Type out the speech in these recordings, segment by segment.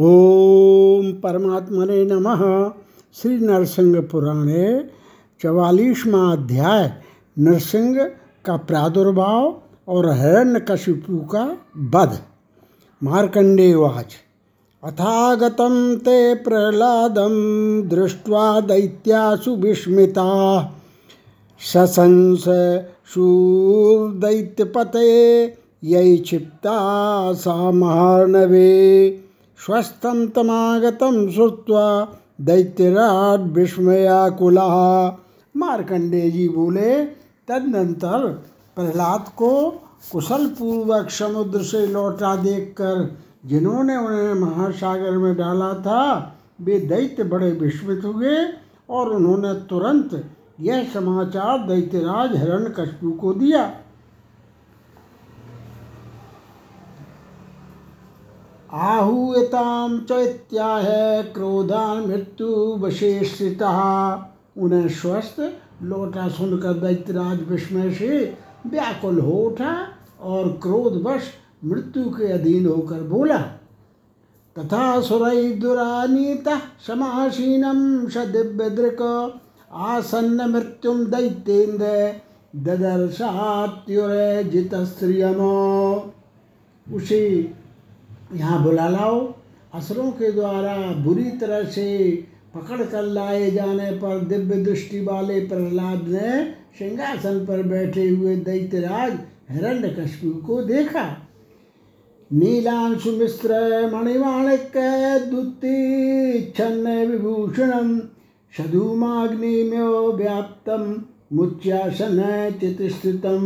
ओम परमात्मने नमः। श्री नरसिंह पुराणे चवालीसवा अध्याय। नरसिंह का प्रादुर्भाव और हिरण्यकशिपु का वध। वाच अथागतं ते प्रह्लादं दृष्ट्वा दैत्यासु विस्मिता। सशंस शूर्दैत्यपते क्षिप्ता सा महार्णवे स्वस्थं तमागतं श्रुत्वा दैत्यराज विस्मयाकुलः मार्कंडेय जी बोले, तदनंतर प्रहलाद को कुशल पूर्वक समुद्र से लौटा देखकर, जिन्होंने उन्हें महासागर में डाला था, वे दैत्य बड़े विस्मित हुए और उन्होंने तुरंत यह समाचार दैत्यराज हिरण्यकशिपु को दिया। आहूयताम चैत्याह क्रोधान मृत्यु वशेषिता उन्हें स्वस्थ लौटा सुनकर दैत्यराज विस्मय से व्याकुल हो उठा और क्रोधवश मृत्यु के अधीन होकर बोला, तथा सुरई दुरानीता समासीनम स दिव्य दृक आसन्न मृत्युम दैत्येन्द्र ददर्शात्युर जित उसे यहाँ बुला लाओ। असुरों के द्वारा बुरी तरह से पकड़ कर लाए जाने पर दिव्य दृष्टि वाले प्रहलाद ने सिंहासन पर बैठे हुए दैत्यराज हिरण्यकशिपु को देखा। नीलांशु मिश्र मणिवाणिक दुति, छन्न विभूषणम सधूमाग्निम्यो व्याप्तम मुच्यासन चितस्थितम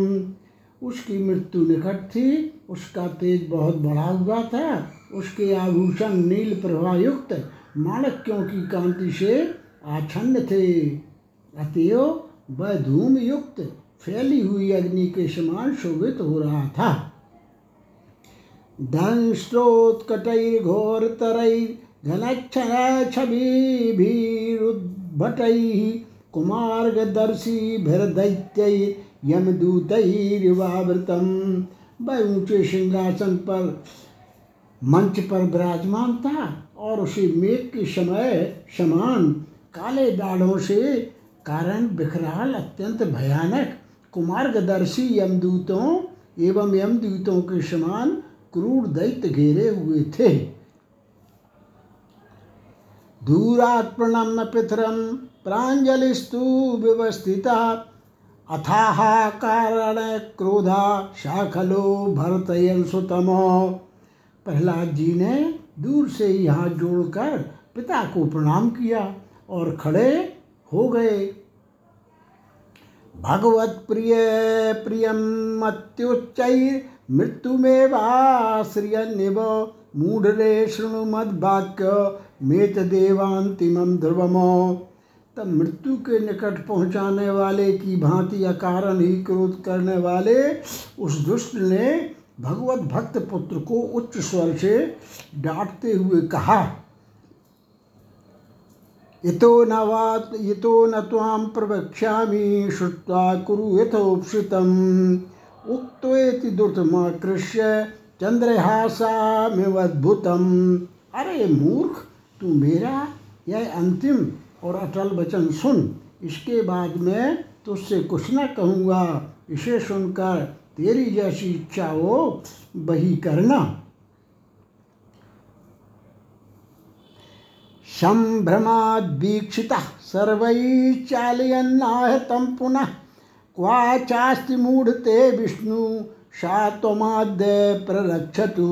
उसकी मृत्यु निकट थी। उसका तेज बहुत बढ़ा हुआ था उसके आभूषण नील प्रभायुक्त माणक्यों की कांति से आछन्न थे। अतएव वह धूम युक्त फैली हुई अग्नि के समान शोभित हो रहा था। धन स्रोत कटई घोर तरई घनक्षर छवि भीरुद्भटई कुमार्गदर्शी भरदैत्य यमदूतैरिवावृतम। वह ऊँचे सिंहासन पर, मंच पर विराजमान था और उसी मेघ के समय समान काले दाढ़ों से कारण बिखराल अत्यंत भयानक कुमार्गदर्शी यमदूतों एवं यमदूतों के समान क्रूर दैत्य घेरे हुए थे। दूरात् प्रणम्य पितरम प्रांजलिस्तु व्यवस्थिता। अथाहाकारण क्रोधा शाखलो भरतयन सुतमो। प्रहलाद जी ने दूर से यहाँ जोड़कर पिता को प्रणाम किया और खड़े हो गए। भगवत प्रिय, प्रियम अत्युच्च मृत्यु में वाश्रियन्यव मूढ़रे शृणु मद वाक्य मेत देवांतिम ध्रुवमो। तब मृत्यु के निकट पहुँचाने वाले की भांति अकारण ही क्रोध करने वाले उस दुष्ट ने भगवत भक्त पुत्र को उच्च स्वर से डांटते हुए कहा, इतो न वा इतो न ताम प्रवक्षा श्रुत्वा कुरु यथोपसितम् उक्तवेति दुर्तमाकृष्य चंद्रहासामिवद्भुतम अरे मूर्ख, तू मेरा, यह अंतिम और अटल वचन सुन, इसके बाद मैं तुझसे कुछ न कहूँगा। इसे सुनकर तेरी जैसी इच्छा हो वही करना संभ्रमादीक्षिता सर्वैश्चालयन्नाह तम पुनः। क्वाचास्ति मूढ़ते विष्णु, सा त्वमाद्य प्ररक्षतु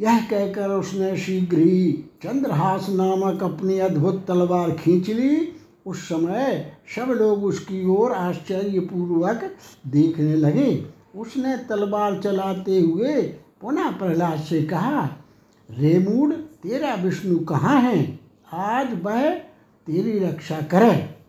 यह कहकर उसने शीघ्र ही चंद्रहास नामक अपनी अद्भुत तलवार खींच ली। उस समय सब लोग उसकी ओर आश्चर्यपूर्वक देखने लगे। उसने तलवार चलाते हुए पुनः प्रहलाद से कहा रेमूड तेरा विष्णु कहाँ है? आज वह तेरी रक्षा करे।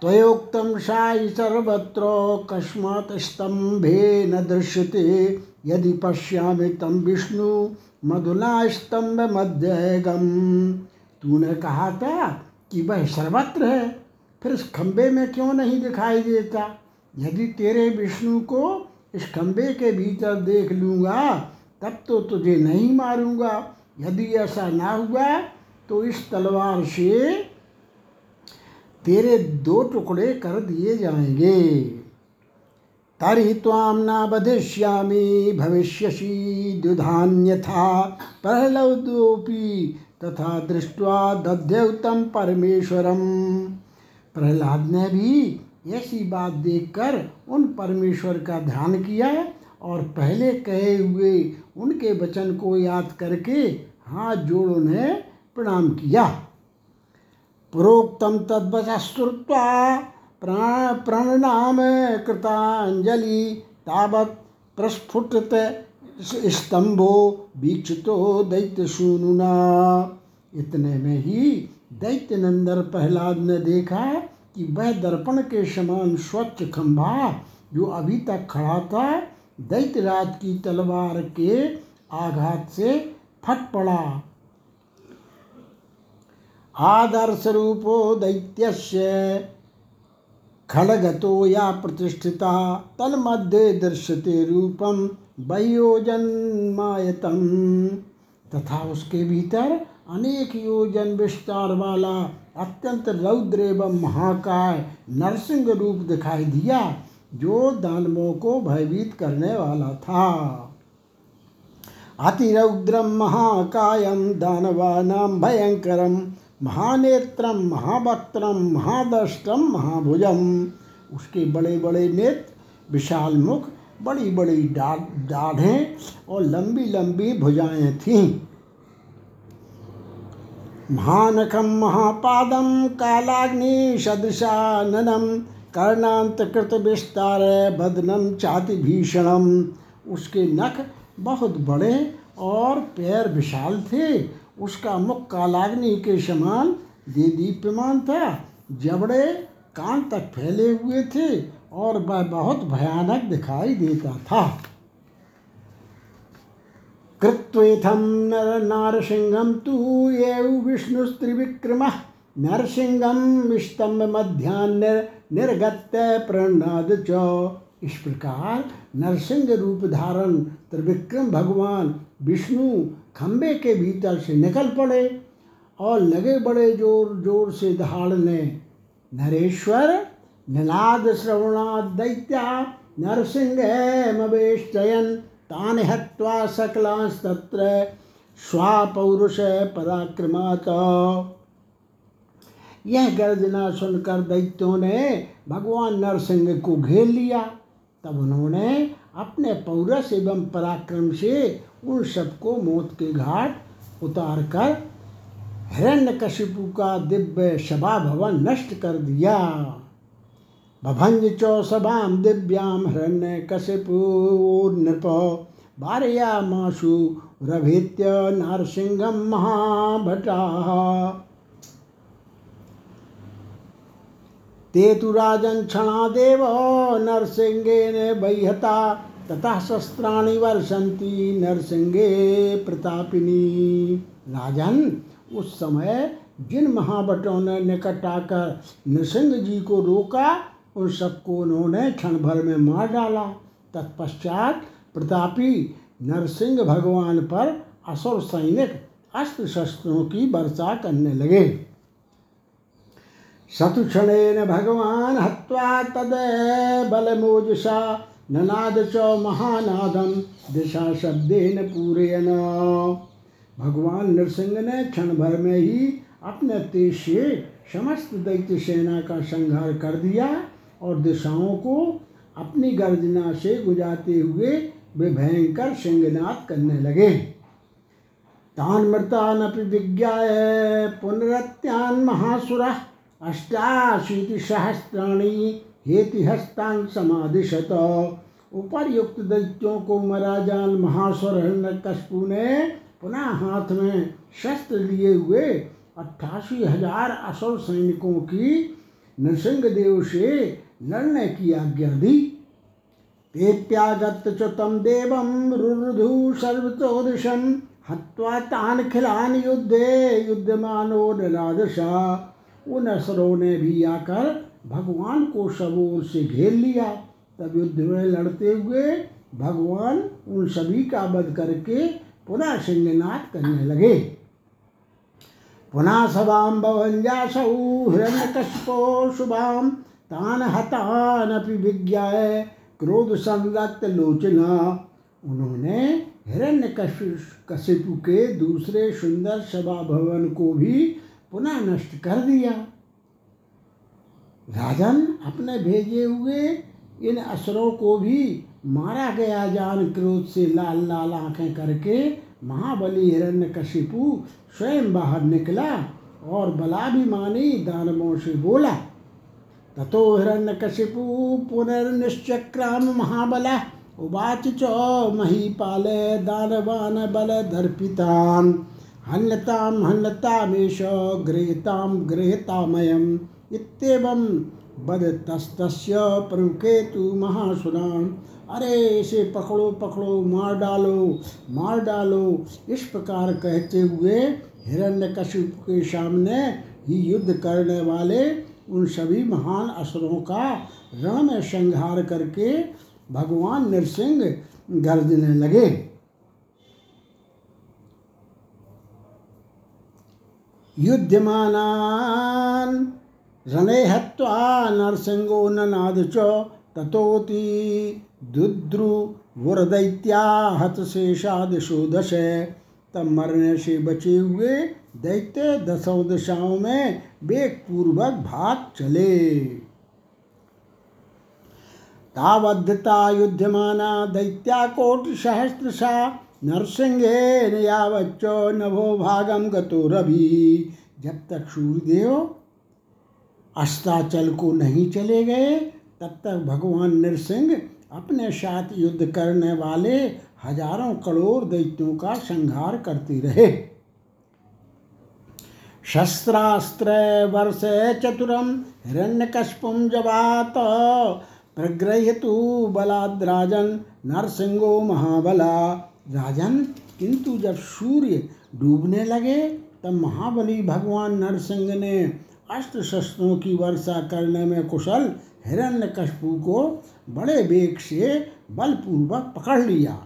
त्वयोक्तम साई सर्वत्र कस्मात् स्तंभे न दृश्यते। यदि पश्यामि तम विष्णु मधुना स्तंभ मध्यगम। तूने कहा था कि वह सर्वत्र है, फिर इस खंबे में क्यों नहीं दिखाई देता? यदि तेरे विष्णु को इस खंबे के भीतर देख लूँगा, तब तो तुझे नहीं मारूँगा। यदि ऐसा ना हुआ तो इस तलवार से तेरे दो टुकड़े कर दिए जाएँगे। तरी ताम न बधिष्यामी भविष्यसि द्युधान्यथा प्रहलौदोपी तथा दृष्टवा दध्यौतम परमेश्वरम। प्रहलाद ने भी ऐसी बात देखकर उन परमेश्वर का ध्यान किया और पहले कहे हुए उनके वचन को याद करके हाथ जोड़ उन्हें प्रणाम किया। प्रोक्तम तद्वचस्तुत्वा प्राण प्रणनाम कृतांजलि तावत प्रस्फुटित स्तंभो वीक्षितो दैत्य सुनुना इतने में ही दैत्य नंदर प्रहलाद ने देखा कि वह दर्पण के समान स्वच्छ खंभा जो अभी तक खड़ा था, दैत्यराज की तलवार के आघात से फट पड़ा। आदर्श रूपो दैत्यस्य खड़गतो या प्रतिष्ठिता, तन्मध्ये दृश्यते रूपम बह्योजन्मायतम तथा उसके भीतर अनेक योजन विस्तार वाला, अत्यंत रौद्र एवं महाकाय नरसिंह रूप दिखाई दिया, जो दानवों को भयभीत करने वाला था। अतिरौद्रम महाकायम दानवानाम भयंकरम महानेत्रम महावक्त्रम महादष्टम महाभुजम उसके बड़े बड़े नेत्र, विशाल मुख बड़ी बड़ी दाढ़ें और लंबी लंबी भुजाएँ थीं। महानखम महापादम कालाग्नि सदृशाननम कर्णांतकृत विस्तार बदनम चाति भीषणम उसके नख बहुत बड़े और पैर विशाल थे उसका मुख कालाग्नि के समान दे दीप्यमान था। जबड़े कान तक फैले हुए थे और वह बहुत भयानक दिखाई देता था। कृत्वेथम नर नारसिंहम तु ये विष्णुस्त्रिविक्रम। नरसिंहम स्तंभ मध्यान्ह निर्गत प्रणाद च। इस प्रकार नरसिंह रूप धारण त्रिविक्रम भगवान विष्णु खम्बे के भीतर से निकल पड़े और लगे बड़े ज़ोर ज़ोर से दहाड़ने नरेश्वर, निनाद श्रवणाद दैत्या, नरसिंह मवेष्टयन तान हत्वा सकलांस्तत्र स्वापौरुष पराक्रमात। यह गर्जना सुनकर दैत्यों ने भगवान नरसिंह को घेर लिया। तब उन्होंने अपने पौरस एवं पराक्रम से उन सबको मौत के घाट उतार कर हिरण्यकशिपु का दिव्य सभा भवन नष्ट कर दिया। भभंज चौसभाम दिव्याम हिरण्य कशिपु नृप बारया मासु रभित्य नारसिंहम महाभटा। ते तु राजन क्षणादेव नरसिंहेन बह्यता तथा शस्त्राणि वर्षंती नरसिंहे प्रतापिनी। राजन, उस समय जिन महाभटों ने निकट आकर नृसिंह जी को रोका, उन सबको उन्होंने क्षण भर में मार डाला। तत्पश्चात प्रतापी नरसिंह भगवान पर असुर सैनिक अस्त्र शस्त्रों की वर्षा करने लगे। शतुक्षणेन भगवान हत्वा तद बलमोजसा ननाद च महानादम दिशा शब्देन पूरेन भगवान नृसिंह ने क्षण भर में ही अपने तेज से समस्त दैत्य सेना का संहार कर दिया और दिशाओं को अपनी गर्जना से गुजाते हुए वे भयंकर सिंहनाद करने लगे। तान मृतान अपि विज्ञाय पुनरत्यान महासुरा अष्टाशीतिसहस्राणी हेतिहस्तांग समाधिशत। उपर्युक्त दैत्यों को मराजान महासुर कशपु ने पुनः हाथ में शस्त्र लिए हुए अट्ठासी हज़ार असुर सैनिकों की नृसिंह देव से लड़ने की आज्ञा दी। तेत्यागत च तम देवम रुरुधु सर्वतोदिशम हत्वा तान खिलान युद्धे, युद्धमानो निरादशा उन असुरों ने भी आकर भगवान को सबोर से घेर लिया। तब युद्ध में लड़ते हुए भगवान उन सभी का वध करके पुनः सिंहनाथ करने लगे। पुनः सभां भवञ्जासौ हिरण्यकश्यपो शुभाम तान हतान हतानपि विज्ञाय क्रोध संरक्त लोचना। उन्होंने हिरण्य कशिपु के दूसरे सुंदर सभा भवन को भी पुनः नष्ट कर दिया। राजन अपने भेजे हुए इन असुरों को भी मारा गया जान क्रोध से लाल लाल आँखें करके महाबली हिरण्यकशिपु स्वयं बाहर निकला और बलाभिमानी दानवों से बोला, ततो हिरण्यकशिपु पुनर्निश्चक्राम महाबला, उवाच च महीपाल दानवान बल बलदर्पितान् हन्यतां हन्यतामेष गृहीतां गृहीतामयम्। इत्येवं बदतस्तस्य प्रमुखेतु महासुरान्। अरे, इसे पकड़ो पकड़ो, मार डालो मार डालो। इस प्रकार कहते हुए हिरण्यकशिप के सामने ही युद्ध करने वाले उन सभी महान असुरों का रण में संहार करके भगवान नरसिंह गर्जने लगे। युद्धमानान रणे हत्वा नरसिंहो ननाद च ततोति दुद्रु दुद्रुवुरदैत्या हतशेषादिशो दश तब मरने से बचे हुए दैत्य दसों दशाओं में वेग पूर्वक भाग चले तावद्धता युध्यमाना दैत्याकोटिसहस्रशा नरसिंहेन यावच्च नभो भागम गतो रवि। जब तक सूर्यदेव अस्ताचल को नहीं चले गए, तब तक भगवान नरसिंह अपने साथ युद्ध करने वाले हज़ारों करोड़ दैत्यों का संहार करते रहे। शस्त्रास्त्र वर्ष चतुरम हिरण्यकश्पुम जवात प्रग्रहतु बलाद्राजन नरसिंहो महाबला। राजन, किंतु जब सूर्य डूबने लगे, तब महाबली भगवान नरसिंह ने अस्त्र शस्त्रों की वर्षा करने में कुशल हिरण्यकश्यपु को बड़े वेग से बलपूर्वक पकड़ लिया।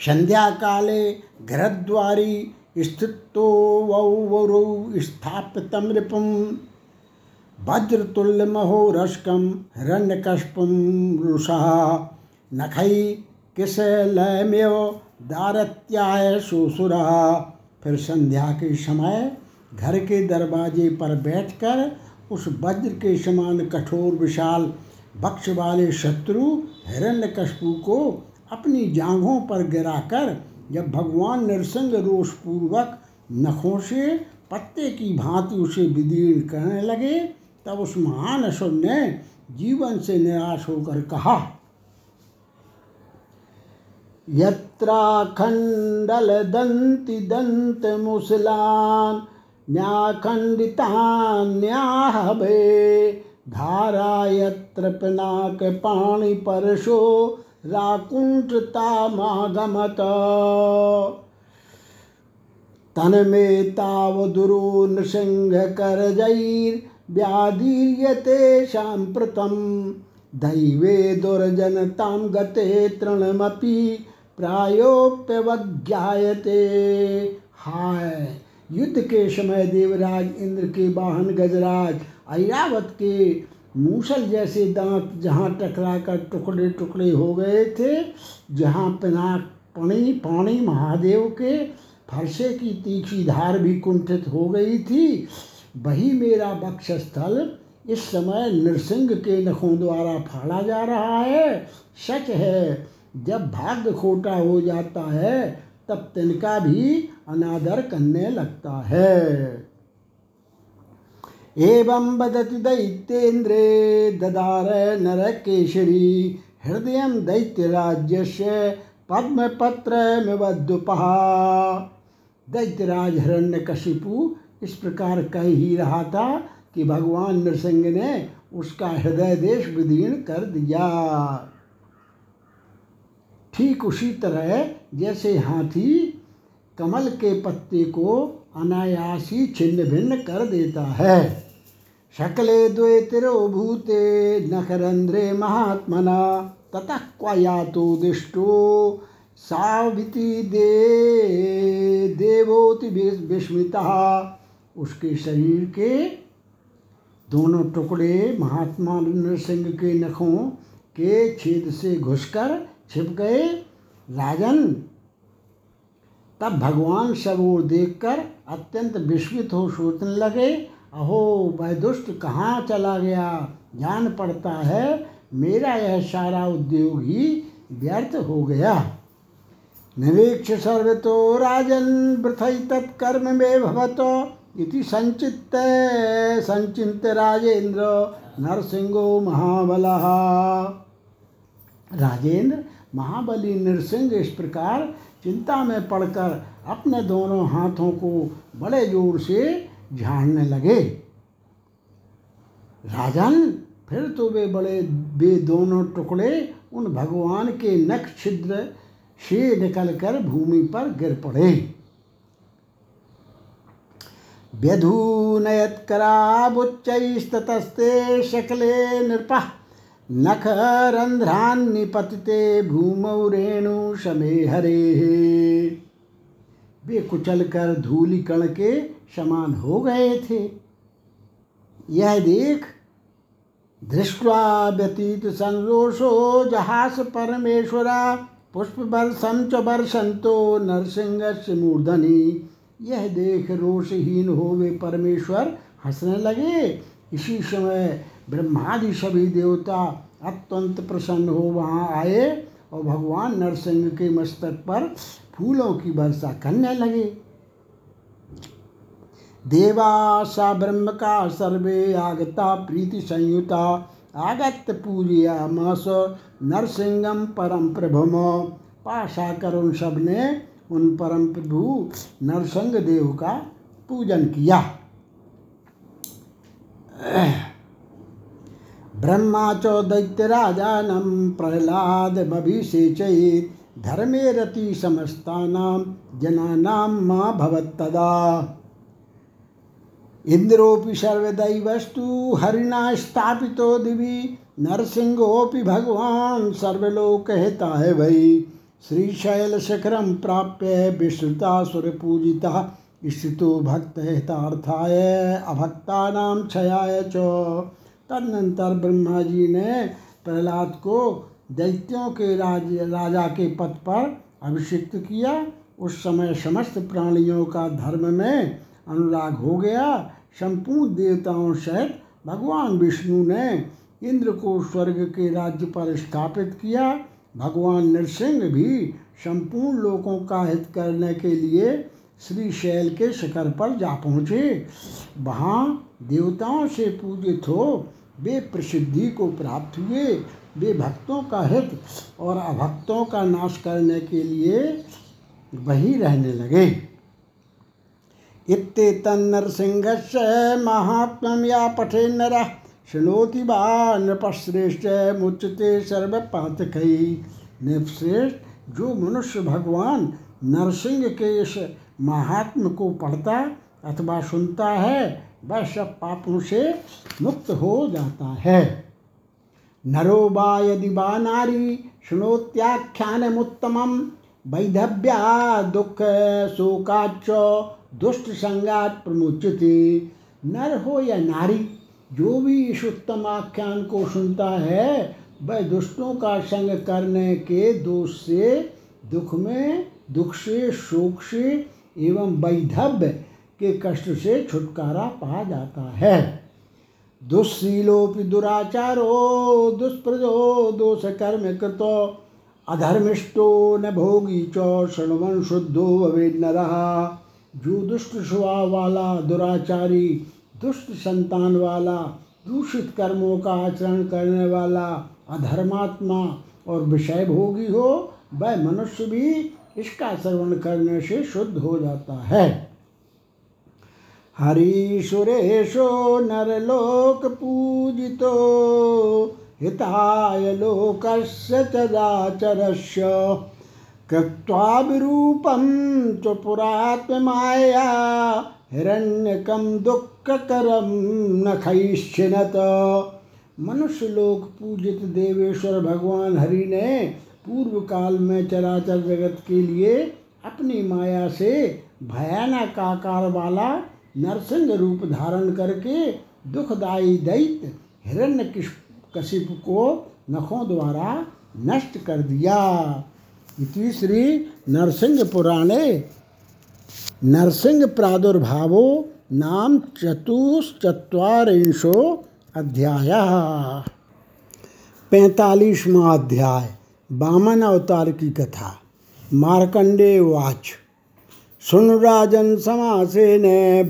संध्या काले घरद्वारी स्थितो वौ स्थापितम रिपुम वज्रतुल्यमहो रश्कम हिरण्यकश्यपम रुषा। नखै किस लयमेव दारत्याय सुसुरा। फिर संध्या के समय घर के दरवाजे पर बैठकर उस वज्र के समान कठोर, विशाल बक्ष वाले शत्रु हिरण्यकश्यपु को अपनी जांघों पर गिराकर जब भगवान नरसिंह रोषपूर्वक नखों से पत्ते की भांति उसे विदीर्ण करने लगे, तब उस महान असुर ने जीवन से निराश होकर कहा यत्राखंडल दंति दंत मुसलान न्याखंडितान्याहवे धारा यत्र पिनाक पाणि परशो राकुंठतामागमत तन्मे तावदुरो नृसिंहकरजैर्व्याधीर्यते साम्प्रतं दैवे दुर्जनतां गते तृणमपि प्रायोप्यवज्ञायते। हाय। युद्ध के समय देवराज, इंद्र के वाहन गजराज ऐरावत के मूसल जैसे दांत जहाँ टकरा कर टुकड़े टुकड़े हो गए थे, जहाँ पिनाक पणी, पाणी महादेव के फरसे की तीखी धार भी कुंठित हो गई थी। वही मेरा बक्षस्थल इस समय नृसिंह के नखों द्वारा फाड़ा जा रहा है। सच है, जब भाग्य खोटा हो जाता है तब तिनका भी अनादर करने लगता है। एवं वदति दैत्येन्द्रे ददार नर केशरी हृदय दैत्यराज्य से पद्मपत्रमिवद्युपहा दैत्यराज हिरण्यकशिपु इस प्रकार कह ही रहा था कि भगवान नृसिंह ने उसका हृदय देश विदीर्ण कर दिया। ठीक उसी तरह जैसे हाथी कमल के पत्ते को अनायासी छिन्न भिन्न कर देता है। शकले भूते नखरंध्रे महात्मना ततः क्वयातो दिष्टो, साविति दे, देवोति विस्मिता। उसके शरीर के दोनों टुकड़े महात्मा नरसिंह के नखों के छेद से घुसकर छिप गए। राजन, तब भगवान सब ओर देखकर अत्यंत विस्मित हो सोचने लगे, अहो, वह दुष्ट कहाँ चला गया? जान पड़ता है, मेरा यह सारा उद्योग ही व्यर्थ हो गया। निरीक्ष सर्वतो राजन, वृथई तत्कर्म में भवत इति संचित संचित राजेंद्र नरसिंहो महाबला। राजेंद्र महाबली नृसिंह इस प्रकार चिंता में पड़कर अपने दोनों हाथों को बड़े ज़ोर से झाड़ने लगे। राजन, फिर तो वे बड़े, वे दोनों टुकड़े उन भगवान के नख छिद्र से निकलकर भूमि पर गिर पड़े। व्यधूनयत्कराबुच्चैस्ततस्ते शकले नृपः। नखरन्ध्रान्निपतिते भूमौ रेणु शमे हरे वे कुचल कर धूलि कण के समान हो गए थे। यह देख दृष्ट्वा व्यतीत संरोषो जहास परमेश्वरा पुष्प वर्षम च वर्षंतो नरसिंह से मूर्धनी। यह देख रोषहीन हो वे परमेश्वर हंसने लगे। इसी समय ब्रह्मादि सभी देवता अत्यंत प्रसन्न हो वहाँ आए और भगवान नरसिंह के मस्तक पर फूलों की वर्षा करने लगे। देवा सा ब्रह्म का सर्वे आगता प्रीति संयुता आगत पूजिया मास नरसिंहम परम प्रभुम। पाशा कर उन सबने उन परम प्रभु नरसिंह देव का पूजन किया। ब्रह्मा च दैत्यराजानं प्रह्लाद बभिषेचयेत् धर्मे रति समस्तानां जनानां मा भवत्तदा इंद्रोपि सर्वदैवस्तु हरिणा स्थापितो दिवि भगवान सर्वलोकहिता है वही श्रीशैल शिखरम प्राप्य विश्रुता सुरपूजिता स्थितो भक्त हितार्थाय अभक्तानाम क्षयाय च। तदनंतर ब्रह्मा जी ने प्रहलाद को दैत्यों के राज, राजा के पद पर अभिषिक्त किया। उस समय समस्त प्राणियों का धर्म में अनुराग हो गया। संपूर्ण देवताओं सहित भगवान विष्णु ने इंद्र को स्वर्ग के राज्य पर स्थापित किया। भगवान नरसिंह भी संपूर्ण लोगों का हित करने के लिए श्री शैल के शिखर पर जा पहुँचे। वहाँ देवताओं से पूजित हो वे प्रसिद्धि को प्राप्त हुए। वे भक्तों का हित और अभक्तों का नाश करने के लिए वही रहने लगे। इत्येतन्नरसिंहस्य महात्म्यं या पठे नरः, शृणोति वा नृपश्रेष्ठ मुच्यते सर्वपातकई नृपश्रेष्ठ जो मनुष्य भगवान नरसिंह के इस महात्म को पढ़ता अथवा सुनता है वह सब पापों से मुक्त हो जाता है। नरो वा यदि वा नारी शृणोत्याख्यानमुत्तमं वैधव्या दुख शोकाच दुष्ट संगात प्रमुचते नर हो या नारी, जो भी इस उत्तम आख्यान को सुनता है, वह दुष्टों का संग करने के दोष से दुख में, दुख से, शोक से एवं वैधव्य के कष्ट से छुटकारा पा जाता है। दुस्शीलोपि दुराचारो, दुष्प्रजो दोष कर्म कृतो, अधर्मिष्टो न भोगी च शृणवन शुद्धो भवे रहा जो दुष्ट स्वभाव वाला, दुराचारी, दुष्ट संतान वाला, दूषित कर्मों का आचरण करने वाला, अधर्मात्मा और विषय भोगी हो, वह मनुष्य भी इसका श्रवण करने से शुद्ध हो जाता है। हरि सुरेशो नरलोक पूजितो हिताय लोकस्य चराचरस्य। कृत्वा विरूपं च पुरात्ममाया, हिरण्यकं दुःखकरं नखैश्चिनत मनुष्य लोक पूजित देवेश्वर भगवान हरि ने पूर्व काल में चराचर जगत के लिए अपनी माया से भयानक आकार वाला नरसिंह रूप धारण करके दुखदायी दैत्य हिरण्य कशिप को नखों द्वारा नष्ट कर दिया। श्री नरसिंह पुराणे नरसिंह प्रादुर्भावो नाम चतुश्चत्वारिंशो अध्याय। पैंतालीसवा अध्याय, बामन अवतार की कथा मार्कंडे वाच। सुन राजन समासेन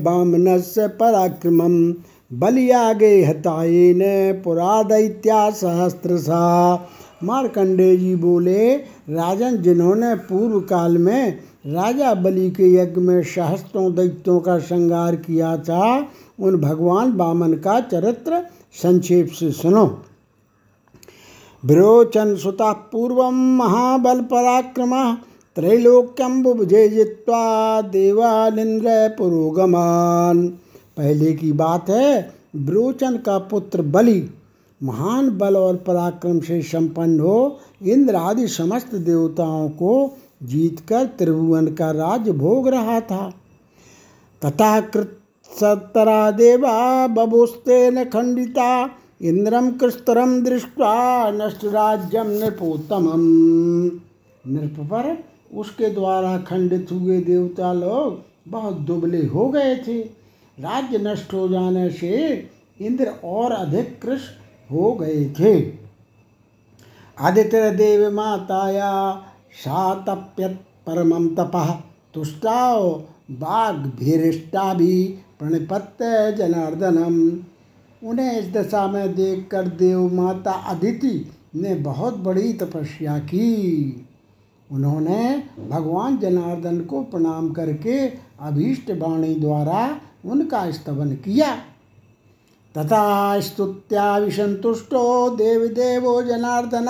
बामनस्य पराक्रमं, बलियागे हतायेन पुरा दैत्या सहस्त्रसा। मार्कंडे जी बोले, राजन जिन्होंने पूर्व काल में राजा बलि के यज्ञ में सहस्त्रों दैत्यों का श्रृंगार किया था, उन भगवान बामन का चरित्र संक्षेप से सुनो। विरोचन सुता पूर्व महाबल पराक्रम त्रैलोक्यम बुभुजे जित्वा देवानिंद्र पुरोगमान। पहले की बात है, ब्रोचन का पुत्र बलि, महान बल और पराक्रम से संपन्न हो, इंद्र आदि समस्त देवताओं को जीतकर त्रिभुवन का राज्य भोग रहा था। तथा कृतरा देवा बबुस्ते न खंडिता इंद्रम कृस्तरम दृष्टवा नष्ट राज्यम नृपोत्तम नृप पर उसके द्वारा खंडित हुए देवता लोग बहुत दुबले हो गए थे। राज्य नष्ट हो जाने से इंद्र और अधिक कृष्ण हो गए थे। आदित्य देव माताया सातप्यत परम तपः। तुष्टाओ बाघ भीरिष्टा भी प्रणिपत्य जनार्दनम। उन्हें इस दशा में देखकर देव माता अदिति ने बहुत बड़ी तपस्या की। उन्होंने भगवान जनार्दन को प्रणाम करके अभीष्ट वाणी द्वारा उनका स्तवन किया। तथा स्तुत्या विसंतुष्टो देवदेवो जनार्दन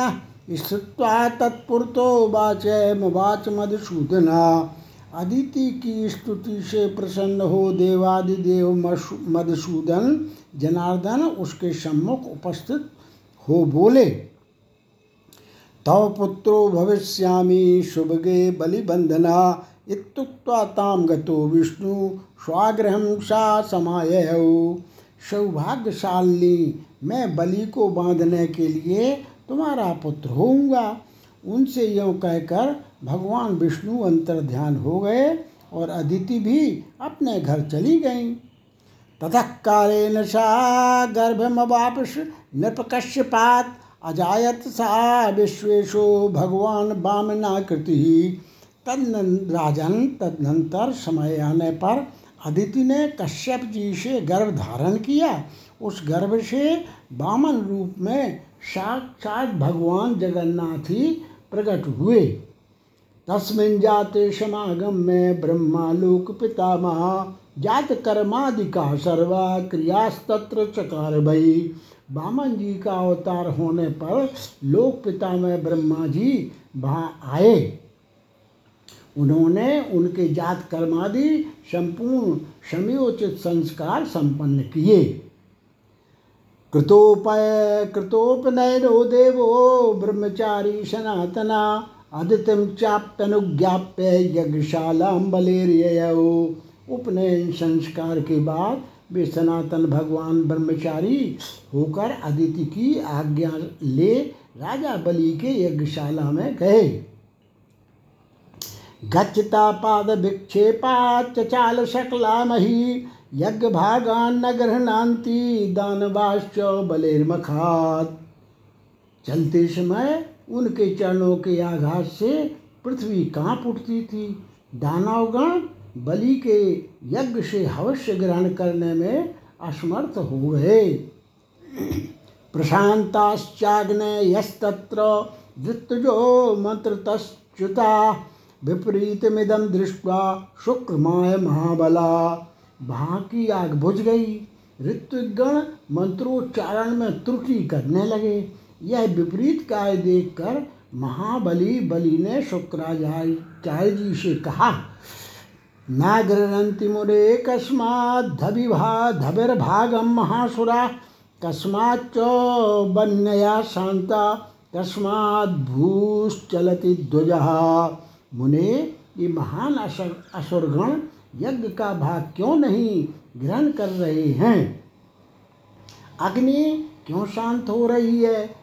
श्रुत्वा तत्पुरतो वाच वाच मधुसूदना। अदिति की स्तुति से प्रसन्न हो देवादिदेव मधुसूदन, जनार्दन उसके सम्मुख उपस्थित हो बोले। तव पुत्रो भविष्यामि शुभगे बलिबंधना। इत्युक्त्वा ताम गतो विष्णु, स्वाग्रहं सा समाययौ सौभाग्यशाली मैं बलि को बांधने के लिए तुम्हारा पुत्र होऊँगा। उनसे यूँ कहकर भगवान विष्णु अंतर ध्यान हो गए और अदिति भी अपने घर चली गई। ततः कालेन सा गर्भमवापस नृपकश्यपात अजायत सा विश्वेशो भगवान बामनाकृति तद राजन, तदनंतर समय आने पर अदिति ने कश्यप जी से गर्भ धारण किया। उस गर्भ से बामन रूप में साक्षात भगवान जगन्नाथ ही प्रकट हुए। तस्मिन जाते समागम में ब्रह्मालोक पितामह जात कर्मादि का सर्वा क्रियास्तत्र चकार भई। बामन जी का अवतार होने पर लोक पिता में ब्रह्मा जी वहाँ आए। उन्होंने उनके जात कर्मादि संपूर्ण समयोचित संस्कार संपन्न किए। कृतोपय, कृतोपनयनो देवो, ब्रह्मचारी सनातना अदितिम चाप्यनुज्ञाप्य यज्ञशाला बलेरियो उपनयन संस्कार के बाद वे सनातन भगवान ब्रह्मचारी होकर अदिति की आज्ञा ले राजा बलि के यज्ञशाला में गए। गच्छता पाद विक्षेपात चाल शकला मही, यज्ञ भागान न गृहणांति दानवाश्च बलेरमखात चलते समय उनके चरणों के आघात से पृथ्वी काँप उठती थी। दानवगण बलि के यज्ञ से अवश्य ग्रहण करने में असमर्थ हो गए प्रशांताश्चाग्ने यस्तत्र धृतजो मंत्रतश्च्युता विपरीतमिदम दृष्टवा शुक्रमाय महाबला। वहाँ की आग बुझ गई। ऋत्विगण मंत्रोच्चारण में त्रुटि करने लगे। यह विपरीत कार्य देखकर महाबली बलि ने शुक्राचार्य जी से कहा नागरंति मुरे कस्मात धभिभा धभिर्भागम महासुरा, कस्माच्च वन्यया शांता कस्मात् भूश्चलति ध्वज मुने, ये महान असुर असुरगण यज्ञ का भाग क्यों नहीं ग्रहण कर रहे हैं? अग्नि क्यों शांत हो रही है?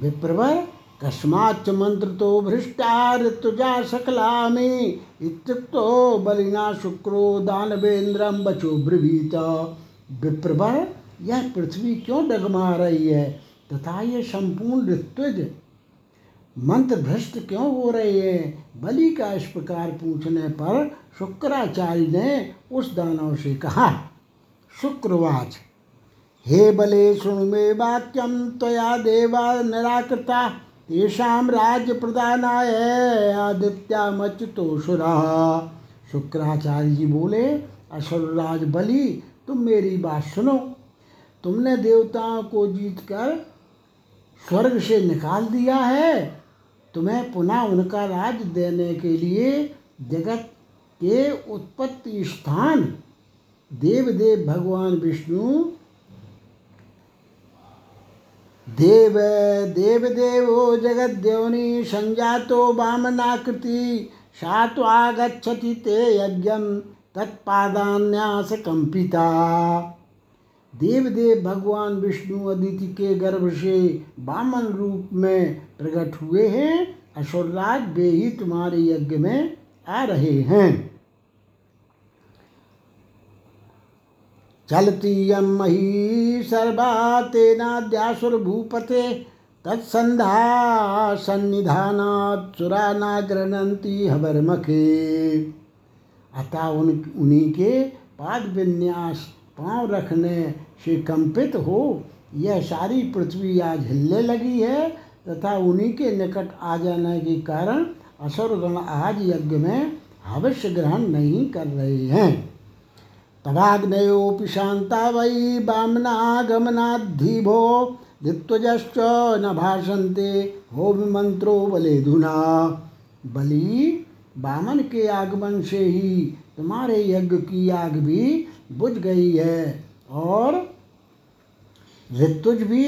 विप्रवर कस्माच्च मंत्र तो भ्रष्टा ऋतुजा सकला में बलिना शुक्रो दानवेन्द्रम बचो ब्रवीत। विप्रवर यह पृथ्वी क्यों डगमा रही है? तथा ये संपूर्ण ऋत्विज मंत्र भ्रष्ट क्यों हो रहे हैं? बलि का इस प्रकार पूछने पर शुक्राचार्य ने उस दानव से कहा, शुक्रवाच, हे बले शृणु मे वाक्यम त्वया देवा निराकृता। तेषां राज्य प्रदानाय आदित्यामच्युतोषुरा शुक्राचार्य जी बोले, असुरराज बलि, तुम मेरी बात सुनो। तुमने देवताओं को जीतकर स्वर्ग से निकाल दिया है। तुम्हें पुनः उनका राज देने के लिए जगत के उत्पत्ति स्थान देव देव भगवान विष्णु देव देव, देवो जगद्देवनी संजातो वामनाकृति सा तो आगच्छति ते कंपिता देव देव, भगवान, विष्णु, अदिति के गर्भ से वामन रूप में प्रकट हुए हैं असुरराज वे ही तुम्हारे यज्ञ में आ रहे हैं। चलती यम मही सर्वा तेनाद्यासुरभूपते तत्संधा सन्निधानात् सुरा न गृहणंती हबरमखे अतः उन, उन्हीं के पाद विन्यास पाँव रखने से कंपित हो, यह सारी पृथ्वी आज हिलने लगी है, तथा उन्हीं के निकट आ जाने के कारण असुरगण आज यज्ञ में अवश्य ग्रहण नहीं कर रहे हैं। तवाग्नयोऽपि शान्ता वै वामनागमनाद्धिभो धित्वजश्च न भाषन्ते होममन्त्रो बलेधुना बलि वामन के आगमन से ही तुम्हारे यज्ञ की आग भी बुझ गई है और ऋतुज भी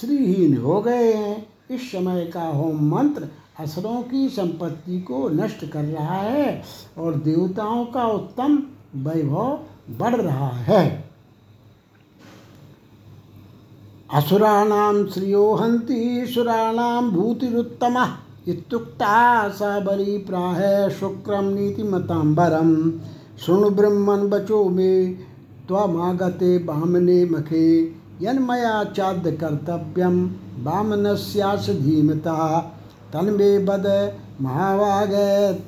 श्रीहीन हो गए हैं। इस समय का होम मंत्र असुरों की संपत्ति को नष्ट कर रहा है और देवताओं का उत्तम वैभव बढ़ रहा है। असुराणाम श्रियो हंति सुराणाम भूतिरुत्तम, इत्युक्ता स बलि प्राह शुक्रम नीतिमतांबरम शृणु ब्रह्मन बचो मे, त्वमागते बामने मखे, यन्मया चाद्य कर्तव्यम बामनस्यास धीमता तन्मे बद महावाग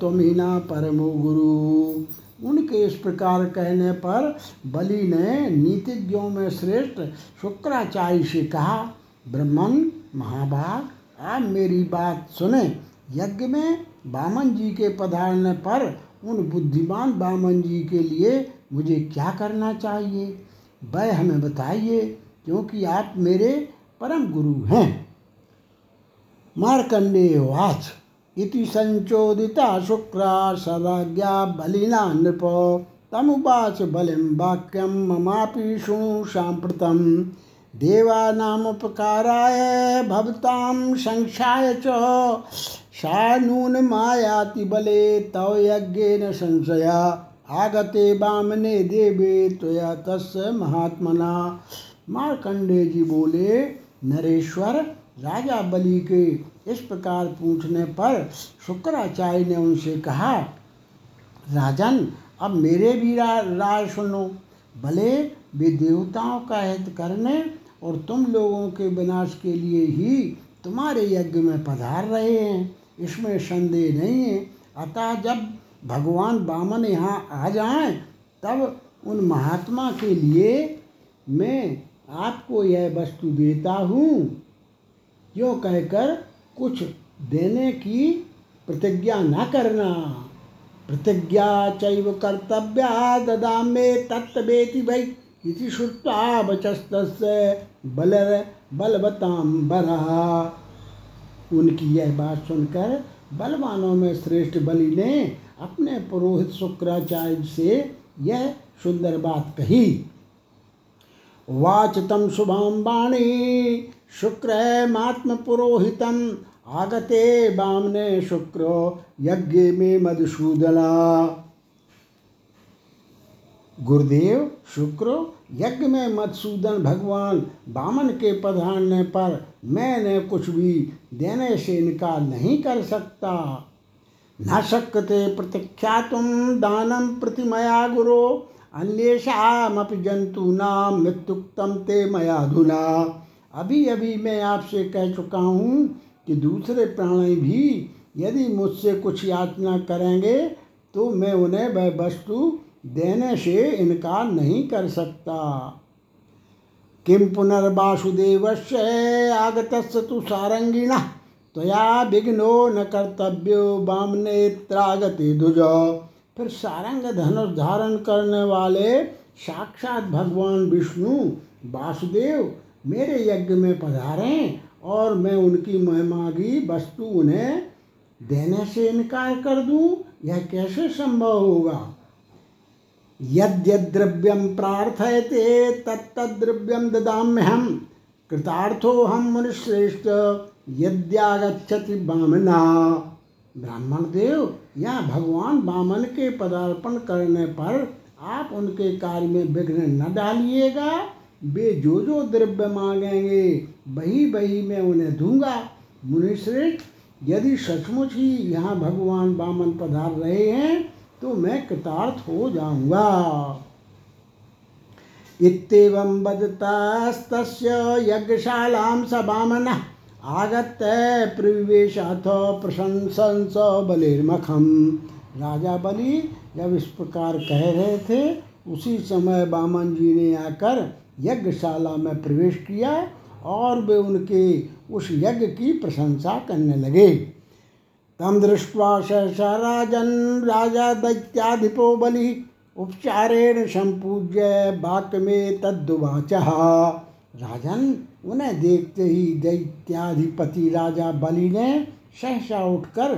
त्वमीना परमो गुरु। उनके इस प्रकार कहने पर बलि ने नीतिज्ञों में श्रेष्ठ शुक्राचार्य से कहा, ब्रह्मन, महाभाग, आप मेरी बात सुने। यज्ञ में बामन जी के पधारने पर उन बुद्धिमान बामन जी के लिए मुझे क्या करना चाहिए? वह हमें बताइए, क्योंकि आप मेरे परम गुरु हैं। मार्कंडेय वाच इति संचोदिता शुक्रा सदाज्ञा बलिना नृप। तमुवाच बलिं वाक्यं ममापि शृणु साम्प्रतं। देवानामुपकाराय भवतां संक्षाय च। सा नूनमायाति बले तव यज्ञेन संशया। आगते वामने देवे त्वया तस्य महात्मना। मार्कंडे जी बोले, नरेश्वर, राजा बलि के इस प्रकार पूछने पर शुक्राचार्य ने उनसे कहा, राजन, अब मेरे भी राय सुनो। भले वे देवताओं का हित करने और तुम लोगों के विनाश के लिए ही तुम्हारे यज्ञ में पधार रहे हैं, इसमें संदेह नहीं है। अतः जब भगवान बामन यहाँ आ जाएँ, तब उन महात्मा के लिए मैं आपको यह वस्तु देता हूँ। यो कहकर कुछ देने की प्रतिज्ञा न करना। प्रतिज्ञा चैव कर्तव्या ददा मे तत्वेति भई इति श्रुत्वा वचस्तस्य बलर बलवताम बरहा उनकी यह बात सुनकर बलवानों में श्रेष्ठ बलि ने अपने पुरोहित शुक्राचार्य से यह सुंदर बात कही। वाच तम शुभम वाणी शुक्र मात्म पुरोहितम आगते बामने शुक्र, यज्ञ में मधुसूदना। गुरुदेव, शुक्र, यज्ञ में मधुसूदन भगवान बामन के पधारने पर मैंने कुछ भी देने से इनकार नहीं कर सकता। न शक्यते प्रतीक्षातुम दानम प्रतिमया गुरो, अन्येषामपि जंतूनाम मृत्युक्तम ते मयाधुना अभी अभी मैं आपसे कह चुका हूँ कि दूसरे प्राणी भी यदि मुझसे कुछ याचना करेंगे तो मैं उन्हें वह वस्तु देने से इनकार नहीं कर सकता। किम पुनर्वासुदेव से आगतस्य तु सारंगिणः, त्वया विघ्नो न कर्तव्यो वामनेत्रागति दुज। फिर सारंग धनुष धारण करने वाले साक्षात भगवान विष्णु वासुदेव मेरे यज्ञ में पधारें और मैं उनकी महिमा की वस्तु उन्हें देने से इनकार कर दूँ, यह कैसे संभव होगा? यद्यद्रव्यम प्रार्थयते तत्तद्रव्यम ददाम्यहम कृतार्थो हम मुनिश्रेष्ठ यद्यागछति बामना। ब्राह्मण देव, या भगवान बामन के पदार्पण करने पर आप उनके कार्य में विघ्न न डालिएगा। वे जो जो द्रव्य मांगेंगे वही वही मैं उन्हें दूँगा। मुनिश्रेष्ठ यदि सचमुच ही यहाँ भगवान बामन पधार रहे हैं तो मैं कृतार्थ हो जाऊँगा। इत्येवं वदतास्तस्य यज्ञशालां स वामनः आगत्य प्रविवेशाथ प्रशंसन स बलिर्मखम। राजा बलि जब इस प्रकार कह रहे थे, उसी समय बामन जी ने आकर यज्ञशाला में प्रवेश किया और वे उनके उस यज्ञ की प्रशंसा करने लगे। तम दृष्ट्वा सहसा राजन राजा दैत्याधिपो बलि उपचारेण संपूज्य वाक्य में तद्वाच राजन, उन्हें देखते ही दैत्याधिपति राजा बलि ने सहसा उठकर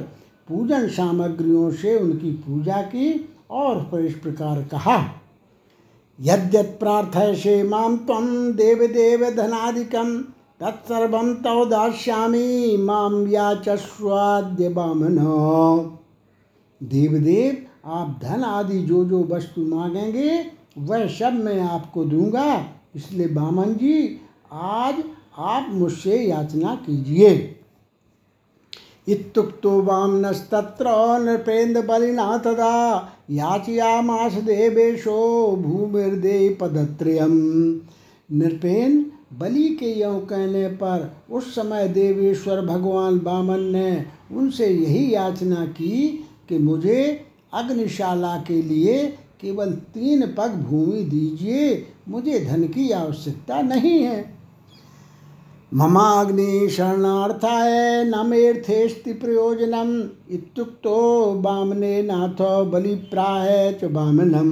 पूजन सामग्रियों से उनकी पूजा की और इस प्रकार कहा। यद्यत प्रार्थय से माम तम देव देव धनादिकम तव दास्यामी माम याचस्वाद्य बामन। देवदेव, आप धन आदि जो जो वस्तु मांगेंगे, वह सब मैं आपको दूँगा। इसलिए बामन जी, आज आप मुझसे याचना कीजिए। इत्युक्तो वामनस्तत्र नृपेन्द्र बलिना तदा याचयामास देवेशो भूमिर्दे पदत्रयम नृपेन बलि के यों कहने पर उस समय देवेश्वर भगवान बामन ने उनसे यही याचना की कि मुझे अग्निशाला के लिए केवल तीन पग भूमि दीजिए, मुझे धन की आवश्यकता नहीं है। ममाग्नि शरणार्थाय न मेर्थेस्ति प्रयोजनम। इत्युक्तो बामने नाथ बलिप्राय च बामनम।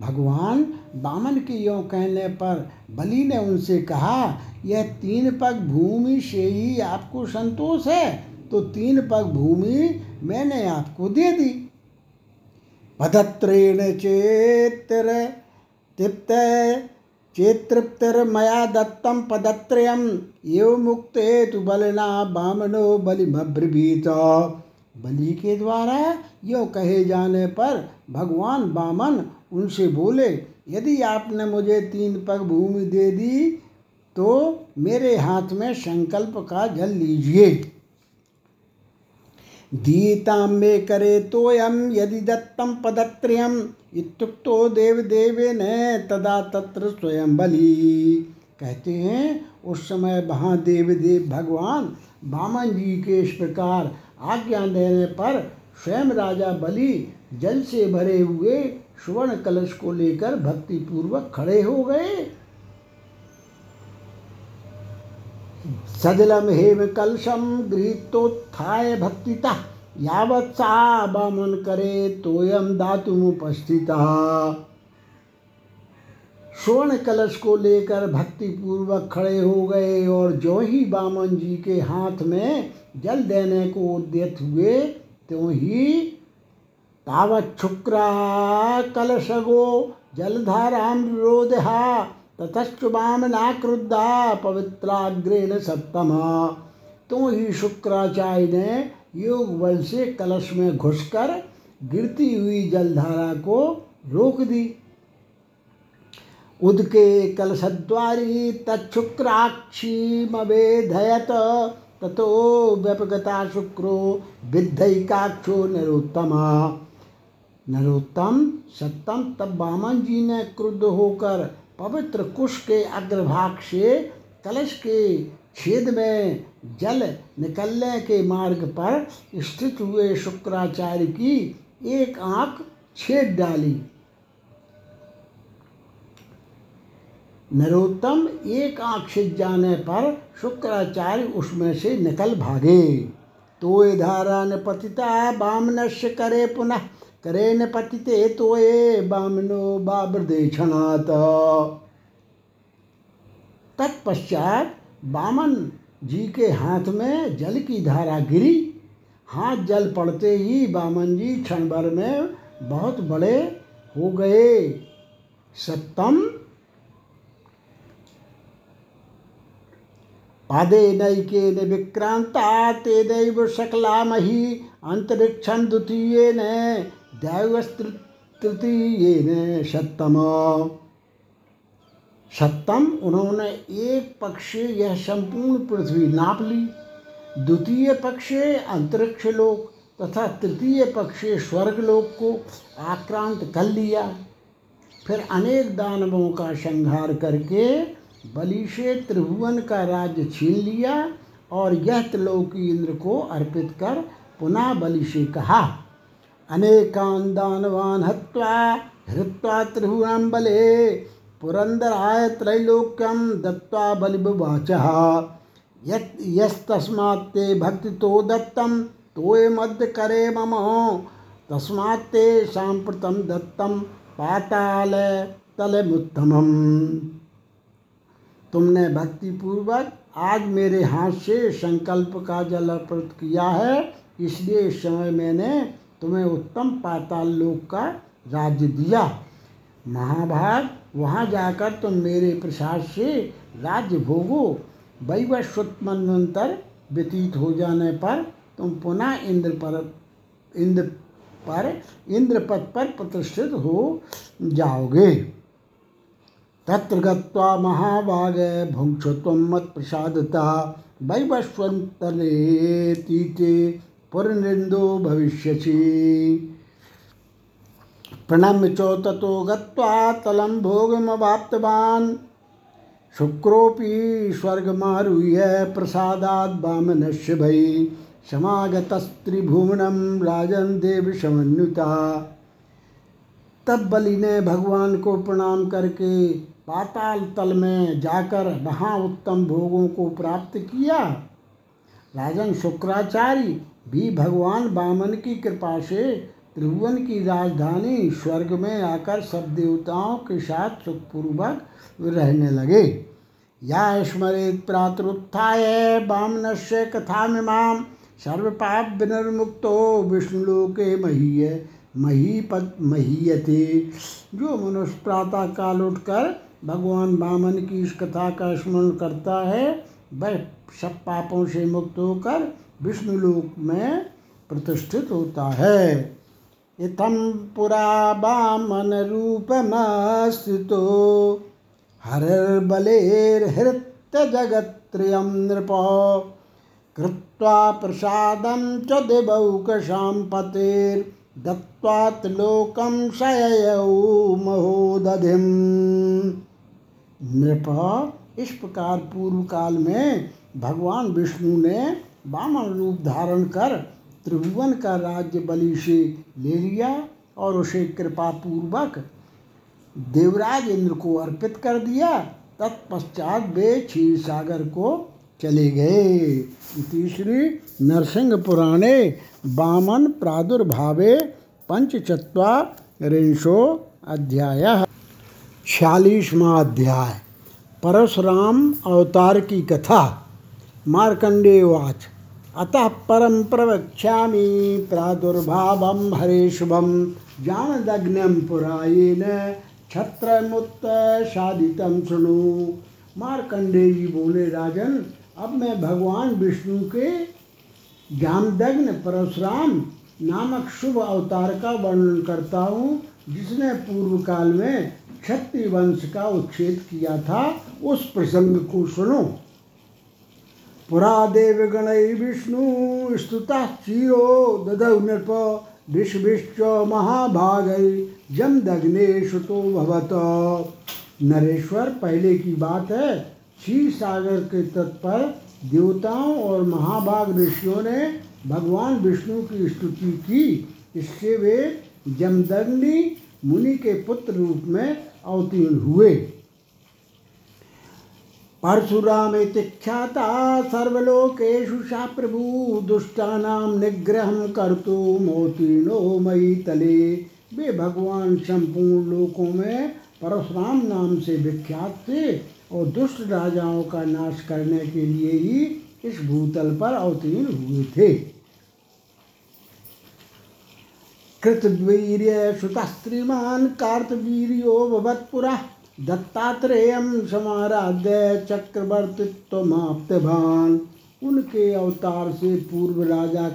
भगवान बामन के यों कहने पर बलि ने उनसे कहा, यह तीन पग भूमि से ही आपको संतोष है तो तीन पग भूमि मैंने आपको दे दी। पदत्रेण चेत्र तृप्त चेतृप्तिर्मया दत्तम पदत्रयम एव मुक्ते तु बलिना बामनो बलिमब्रवीत बलि के द्वारा यो कहे जाने पर भगवान बामन उनसे बोले, यदि आपने मुझे तीन पग भूमि दे दी तो मेरे हाथ में संकल्प का जल लीजिए। दीतां मे करे तोयम यदि दत्तम पदत्रयम इत्युक्तो देव देवे न तदा तत्र स्वयं बलि। कहते हैं, उस समय वहाँ देव भगवान बामन जी के इस प्रकार आज्ञा देने पर स्वयं राजा बलि जल से भरे हुए स्वर्ण कलश को लेकर भक्ति पूर्वक खड़े हो गए। सजलम हेम कलशम गृहीतोत्थाय भक्तिता, यावत् सा बामन करे तोयम उपस्थिता स्वर्ण कलश को लेकर भक्ति पूर्वक खड़े हो गए और जो ही बामन जी के हाथ में जल देने को उद्यत हुए, त्यों ही तावच्छुक्रा कलशगो जलधारां रोदहा ततश्च वामना क्रुद्धा पवित्राग्रेण सप्तमा। तो ही शुक्राचार्य ने योग बल से कलश में घुसकर गिरती हुई जलधारा को रोक दी। उदके कलशद्वारी तच्छुक्राक्षी मवेधयत, ततो व्यपगता शुक्रो विद्धकाक्षो नरोत्तमा। नरोत्तम सत्तम तब बामन जी ने क्रुद्ध होकर पवित्र कुश के अग्रभाग से कलश के छेद में जल निकलने के मार्ग पर स्थित हुए शुक्राचार्य की एक आँख छेद डाली। नरोत्तम एक आँख छिद जाने पर शुक्राचार्य उसमें से निकल भागे। तो धारा न पतिता, बामनस्य करे पुनः करे न पतिते तो ये बामनो बाब्रदे क्षणात। तत्पश्चात बामन जी के हाथ में जल की धारा गिरी। हाथ जल पड़ते ही बामन जी क्षण भर में बहुत बड़े हो गए। सप्तम पादे नैके न विक्रांता, ते दैव सकला मही, अंतरिक्षण द्वितीय न दैव तृतीय न सप्तम सप्तम उन्होंने एक पक्ष यह संपूर्ण पृथ्वी नाप ली। द्वितीय पक्ष अंतरिक्ष लोक तथा तृतीय पक्ष स्वर्ग लोक को आक्रांत कर लिया। फिर अनेक दानवों का संहार करके बलि से त्रिभुवन का राज्य छीन लिया और यह त्रिलोकी इंद्र को अर्पित कर पुनः बलि से कहा। अनेकान दानवान हत्वा हृत्वा त्रिभुवन बले पुरंदराय त्रैलोक्यम दत्वा बलिवाच यस्तस्मात्ते भक्ति तो दत्तम तोय मध्य करे मम तस्मात्ते सांप्रतम दत्तम पाताल तलमुत्तमम। तुमने भक्ति पूर्वक आज मेरे हाथ से संकल्प का जल अर्पित किया है, इसलिए इस समय मैंने तुम्हें उत्तम पाताल लोक का राज्य दिया। महाभाग, वहाँ जाकर तुम मेरे प्रसाद से राज्य भोगो। वैवस्वत व्यतीत हो जाने पर तुम पुनः इंद्र पर इंद्र पर इंद्रपद पर प्रतिष्ठित हो जाओगे। तत्र गत्वा महाभाग भुंक्ष मत प्रसादता वैवस्वंतरे तीते पुरनिंदो भविष्यसी। प्रणम्य च ततो गत्वा तलं भोगमवाप्तवान्। शुक्रोऽपि स्वर्गमारुह्य प्रसादात् वामनस्य भै समागतस्त्रिभुवनं राजन देव समन्विता। तब बलि ने भगवान को प्रणाम करके पाताल तल में जाकर वहाँ उत्तम भोगों को प्राप्त किया। राजन शुक्राचार्य भी भगवान वामन की कृपा से त्रिभुवन की राजधानी स्वर्ग में आकर सब देवताओं के साथ सुखपूर्वक रहने लगे। या स्मरित प्रातरुत्थाय बामन से कथा मिमाम सर्वपाप विनिर्मुक्तो विष्णुलोके महीय महीपद महीयते। जो मनुष्य प्रातः काल उठकर भगवान बामन की इस कथा का स्मरण करता है, वह सब पापों से मुक्त होकर विष्णुलोक में प्रतिष्ठित होता है। इथं पुरा बामन वामनरूपमस्थितो हरिर्बलेर्हृत्यजगत्त्रयं नृप। कृत्वा प्रसादं च दिवौकशां पतेर्दत्त्वा त्रिलोकं शययौ महोदधिम् नृप, इस प्रकार पूर्व काल में भगवान विष्णु ने वामन रूप धारण कर त्रिभुवन का राज्य बलि से ले लिया और उसे कृपा पूर्वक देवराज इंद्र को अर्पित कर दिया। तत्पश्चात वे क्षीर सागर को चले गए। तीसरी नरसिंह पुराणे बामन प्रादुर्भावे पंचचत्वारिंशो अध्याय। छियालीसवा अध्याय। परशुराम अवतार की कथा। मार्कंडेय वाच। अतः परम प्रवक्ष्यामि प्रादुर्भावम हरे शुभम जानदग्नम पुरायेन छत्रमुत्त साधितम सुनो मार्कंडेय जी बोले, राजन, अब मैं भगवान विष्णु के जामदग्न परशुराम नामक शुभ अवतार का वर्णन करता हूँ, जिसने पूर्व काल में क्षत्रिय वंश का उच्छेद किया था, उस प्रसंग को सुनो। पुरा देवगण विष्णु स्तुता चीरो ददौ नृप महाभाग जमदग्ने सुतो भवत। नरेश्वर, पहले की बात है क्षीर सागर के तट पर देवताओं और महाभाग ऋषियों ने भगवान विष्णु की स्तुति की। इससे वे जमदग्नि मुनि के पुत्र रूप में अवतीर्ण हुए। परशुराम ख्याता सर्वलोकेशु सा प्रभु दुष्टानां निग्रहं कर्तुमोतीर्णो मयि तले वे भगवान संपूर्ण लोकों में परशुराम नाम से विख्यात थे और दुष्ट राजाओं का नाश करने के लिए ही इस भूतल पर अवतीर्ण हुए थे। कृतवीर्य सुतस्त्रीमान कार्तवीर्यो भवत्पुरा दत्तात्रेय समाराध्य चक्रवर्तित्वमाप्तभान उनके अवतार से पूर्व राजा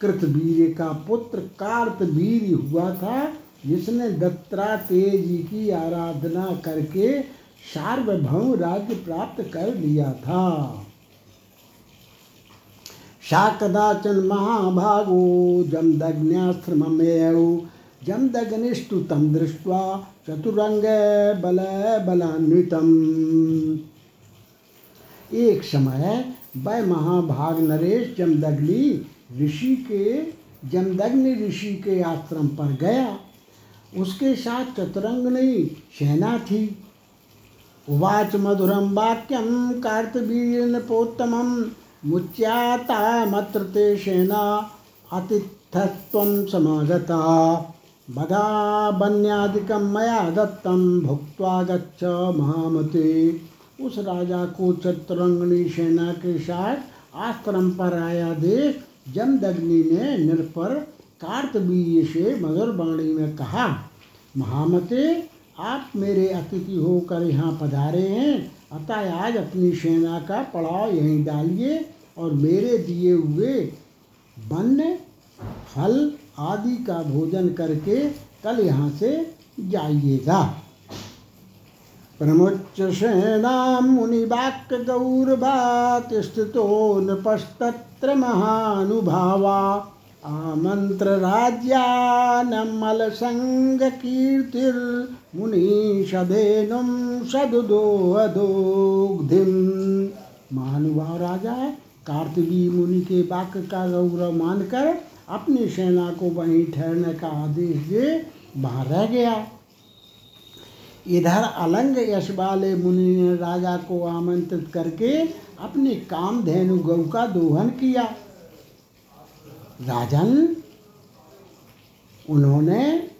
कृतवीर का पुत्र कार्तवीर हुआ था, जिसने दत्तात्रेय जी की आराधना करके सार्वभौम राज्य प्राप्त कर लिया था। सा कदाचन महाभागो जमदग्न्याश्रमेव जमदग्निस्तु तम दृष्ट्वा चतुरंग बल बलान्वितम। एक समय वह महाभाग नरेश जमदग्नि ऋषि के, जमदग्नि ऋषि के आश्रम पर गया। उसके साथ चतुरंगनी सेना थी। उवाच मधुरम वाक्यम कार्तवीर्यनपोत्तमं मुच्यातामत्र ते सेना अतिथत्वं समागता। बदा बन्यादिकं मया दत्तं भुक्त्वा गच्छ महामते। उस राजा को चतुरंगनी सेना के साथ आश्रम पर आया देख जमदग्नि ने निरपर कार्तवीय से मधुर वाणी में कहा, महामते, आप मेरे अतिथि होकर यहाँ पधारे हैं। अतः आज अपनी सेना का पड़ाव यहीं डालिए और मेरे दिए हुए वन्य फल आदि का भोजन करके कल यहाँ से जाइएगा। प्रमुच सेना मुनिवाक्य गौरवात स्थितो नृपस्तत्र महानुभावा। आमंत्र राज्यानमल संग आमन्त्र राज्यानमलसङ्गकीर्तिर्मुनीषधेनुं सदुदोहदोग्धिम। महानुभाव राजा, कार्तिकी मुनि के वाक्य का गौरव मानकर अपनी सेना को वहीं ठहरने का आदेश दे, वहाँ रह गया। इधर अलंग यश वाले मुनि ने राजा को आमंत्रित करके अपनी कामधेनु गौ का दोहन किया। राजन, उन्होंने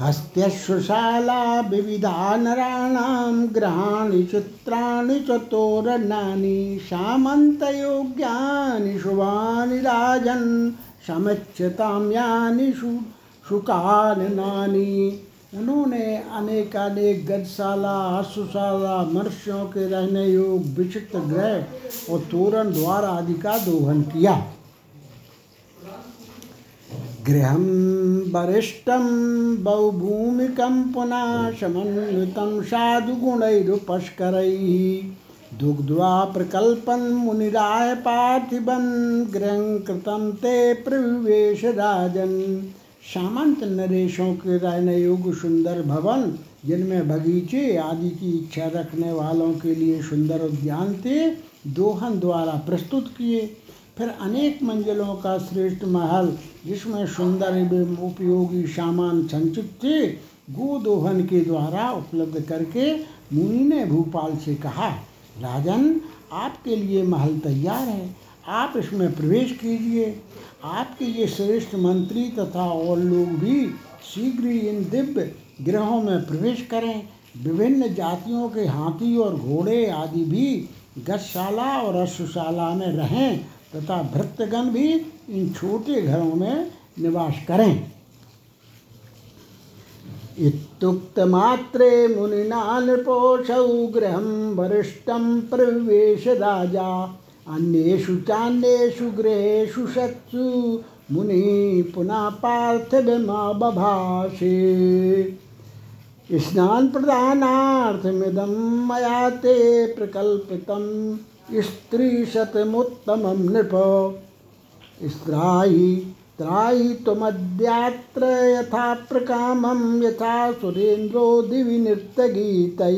हस्त्यश्वशाला विविधा नराणां ग्रहाणि चित्राणि च तोरणानि सामन्तयोग्यानि शुभानि राजन् समिच्छतां यानि शुकाननानि उन्होंने अनेकानेक गजशाला अश्वशाला मनुष्यों के रहने योग विचित्र ग्रह और तोरण द्वार आदि का दोहन किया। गृहं वरिष्ठं बहुभूमिकं पुनः समन्वितं साधुगुणैरुपस्करैः दुग्ध्वा प्रकल्पन् मुनिराय पार्थिवं गृहं कृतं ते प्रविवेश राजन् सामंत नरेशों के रहने योग्य सुंदर भवन, जिनमें बगीचे आदि की इच्छा रखने वालों के लिए सुंदर उद्यान थे, दोहन द्वारा प्रस्तुत किए। फिर अनेक मंजिलों का श्रेष्ठ महल जिसमें सुंदर एवं उपयोगी सामान संचित थे, गोदोहन के द्वारा उपलब्ध करके मुनि ने भूपाल से कहा, राजन, आपके लिए महल तैयार है। आप इसमें प्रवेश कीजिए। आपके ये श्रेष्ठ मंत्री तथा और लोग भी शीघ्र ही इन दिव्य ग्रहों में प्रवेश करें। विभिन्न जातियों के हाथी और घोड़े आदि भी गशाला और अश्वशाला में रहें तथा भृत्यगण भी इन छोटे घरों में निवास करें। इत्युक्तमात्रे मुनिना नृपोषौ गृहं वरिष्ठं प्रविवेश राजा अन्येषु चान्येषु गृहेषु शत्सु मुनिः पुनः पार्थिवमा बभाषे स्नान प्रदानार्थमिदं मया ते प्रकल्पितं स्त्रीशतमुत्तमं नृप। स्त्राहि त्राहि त्वमद्यात्र यथा प्रकामं यथा सुरेन्द्रो दिवि नृत्यगीतैः।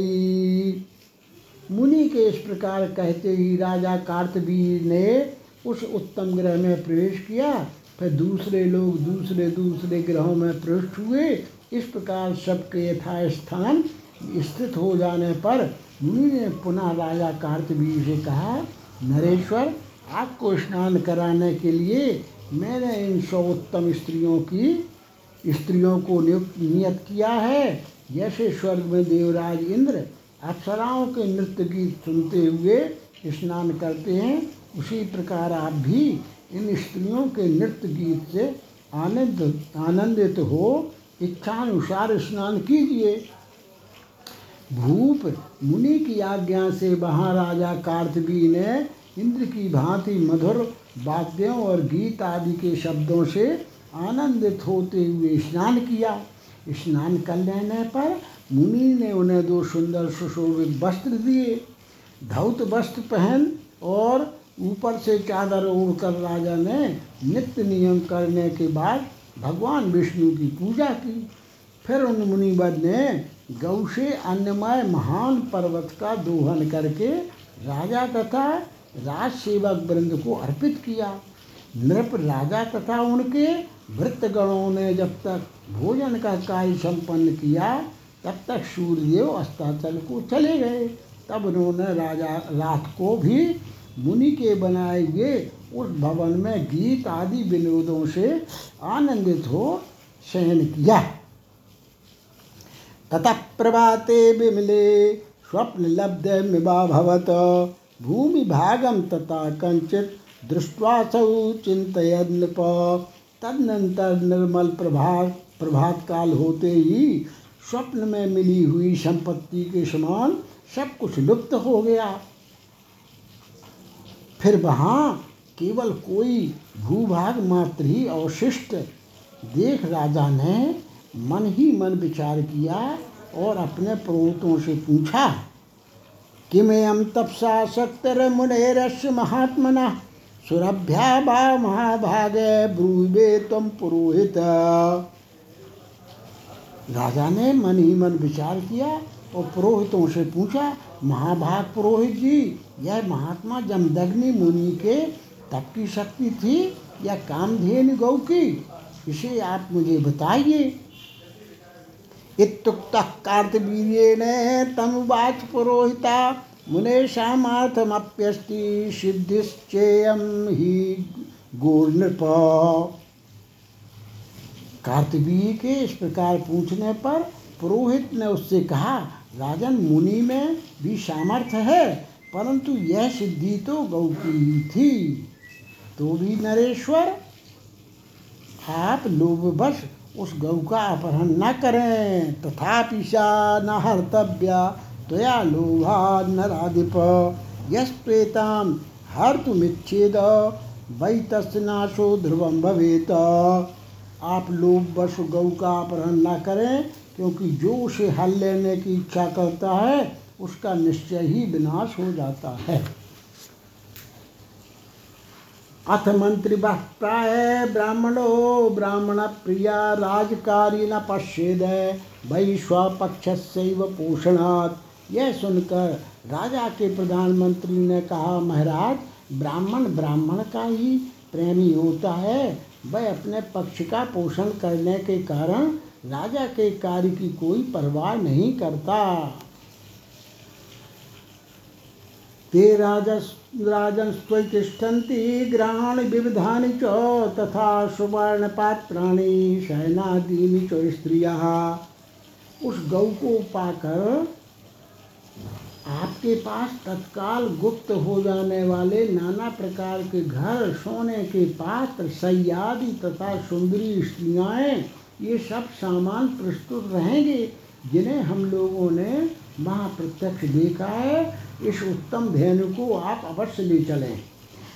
मुनि के इस प्रकार कहते ही राजा कार्तवीर ने उस उत्तम ग्रह में प्रवेश किया। फिर दूसरे लोग दूसरे दूसरे ग्रहों में प्रविष्ट हुए। इस प्रकार सबके यथास्थान स्थित हो जाने पर मुनि ने पुनः राजा कार्तवीर से कहा, नरेश्वर आपको स्नान कराने के लिए मैंने इन सौ उत्तम स्त्रियों की, स्त्रियों को नियुक्त, नियत किया है। जैसे स्वर्ग में देवराज इंद्र अप्सराओं के नृत्य गीत सुनते हुए स्नान करते हैं, उसी प्रकार आप भी इन स्त्रियों के नृत्य गीत से आनंद, आनंदित हो, इच्छानुसार स्नान कीजिए। भूप मुनि की आज्ञा से वहाँ राजा कार्तवी ने इंद्र की भांति मधुर वाद्यों और गीत आदि के शब्दों से आनंदित होते हुए स्नान किया। स्नान कर लेने पर मुनि ने उन्हें दो सुंदर सुशोभित वस्त्र दिए, धौत वस्त्र पहन और ऊपर से चादर ओढ़कर राजा ने नित्य नियम करने के बाद भगवान विष्णु की पूजा की। फिर उन मुनिवर ने गौ से अन्नमय महान पर्वत का दोहन करके राजा तथा राज सेवक वृंद को अर्पित किया। नृप राजा तथा उनके वृत्तगणों ने जब तक भोजन का कार्य संपन्न किया, तब तक सूर्यदेव अस्ताचल को चले गए। तब उन्होंने राजा रात को भी मुनि के बनाए हुए उस भवन में गीत आदि विनोदों से आनंदित हो शयन किया। ततः प्रभाते विमले, स्वप्न लब्ध मिवाभवत भूमि भागम तथा कंचित दृष्टवासौ चिंतयन नृप तदनंतर निर्मल प्रभात प्रभात काल होते ही स्वप्न में मिली हुई संपत्ति के समान सब कुछ लुप्त हो गया। फिर वहाँ केवल कोई भूभाग मात्र ही अवशिष्ट देख राजा ने मन ही मन विचार किया और अपने पुरोहितों से पूछा किमयम तपसा शक्तर मुनेरस्य महात्मना सुरभ्या बा महाभागे ब्रूवे तुम पुरोहित। राजा ने मन ही मन विचार किया और पुरोहितों से पूछा, महाभाग पुरोहित जी, यह महात्मा जमदग्नि मुनि के तप की शक्ति थी या कामधेनु गौ की? इसे आप मुझे बताइए। इत्युक्त कार्तवीर्येण तमुवाच पुरोहिता। मुने सामर्थमप्यस्ति सिद्धिश्चेयम ही गोर्नृप कार्तवीय के इस प्रकार पूछने पर पुरोहित ने उससे कहा, राजन, मुनि में भी सामर्थ्य है, परंतु यह सिद्धि तो गौ की ही थी। तो भी नरेश्वर, आप लोभवश उस गौ का अपहरण न करें, तथापि पिशा न हर्तव्या त्वया लोभा नराधिप। यस्वेताम तुमिच्छेद वै तस् नाशो ध्रुवम भवेत। आप लोभवश गौ का अपहरण न करें, क्योंकि जो उसे हल लेने की इच्छा करता है, उसका निश्चय ही विनाश हो जाता है। अथ मंत्री प्राय ब्राह्मणो, ब्राह्मण प्रिया राजकारी न पश्येद स्वपक्ष पोषणात्। यह सुनकर राजा के प्रधानमंत्री ने कहा, महाराज, ब्राह्मण ब्राह्मण का ही प्रेमी होता है। वह अपने पक्ष का पोषण करने के कारण राजा के कार्य की कोई परवाह नहीं करता। ते राजन स्वतिष्ठन्ति ग्रहाणि विविधानि च तथा सुवर्णपात्राणि शयनादीनि च स्त्रियः। उस गौ को पाकर आपके पास तत्काल गुप्त हो जाने वाले नाना प्रकार के घर, सोने के पात्र, सैयादी तथा सुंदरी स्त्रियाँ ये सब सामान प्रस्तुत रहेंगे, जिन्हें हम लोगों ने वहाँ प्रत्यक्ष देखा है। इस उत्तम धेनु को आप अवश्य ले चलें।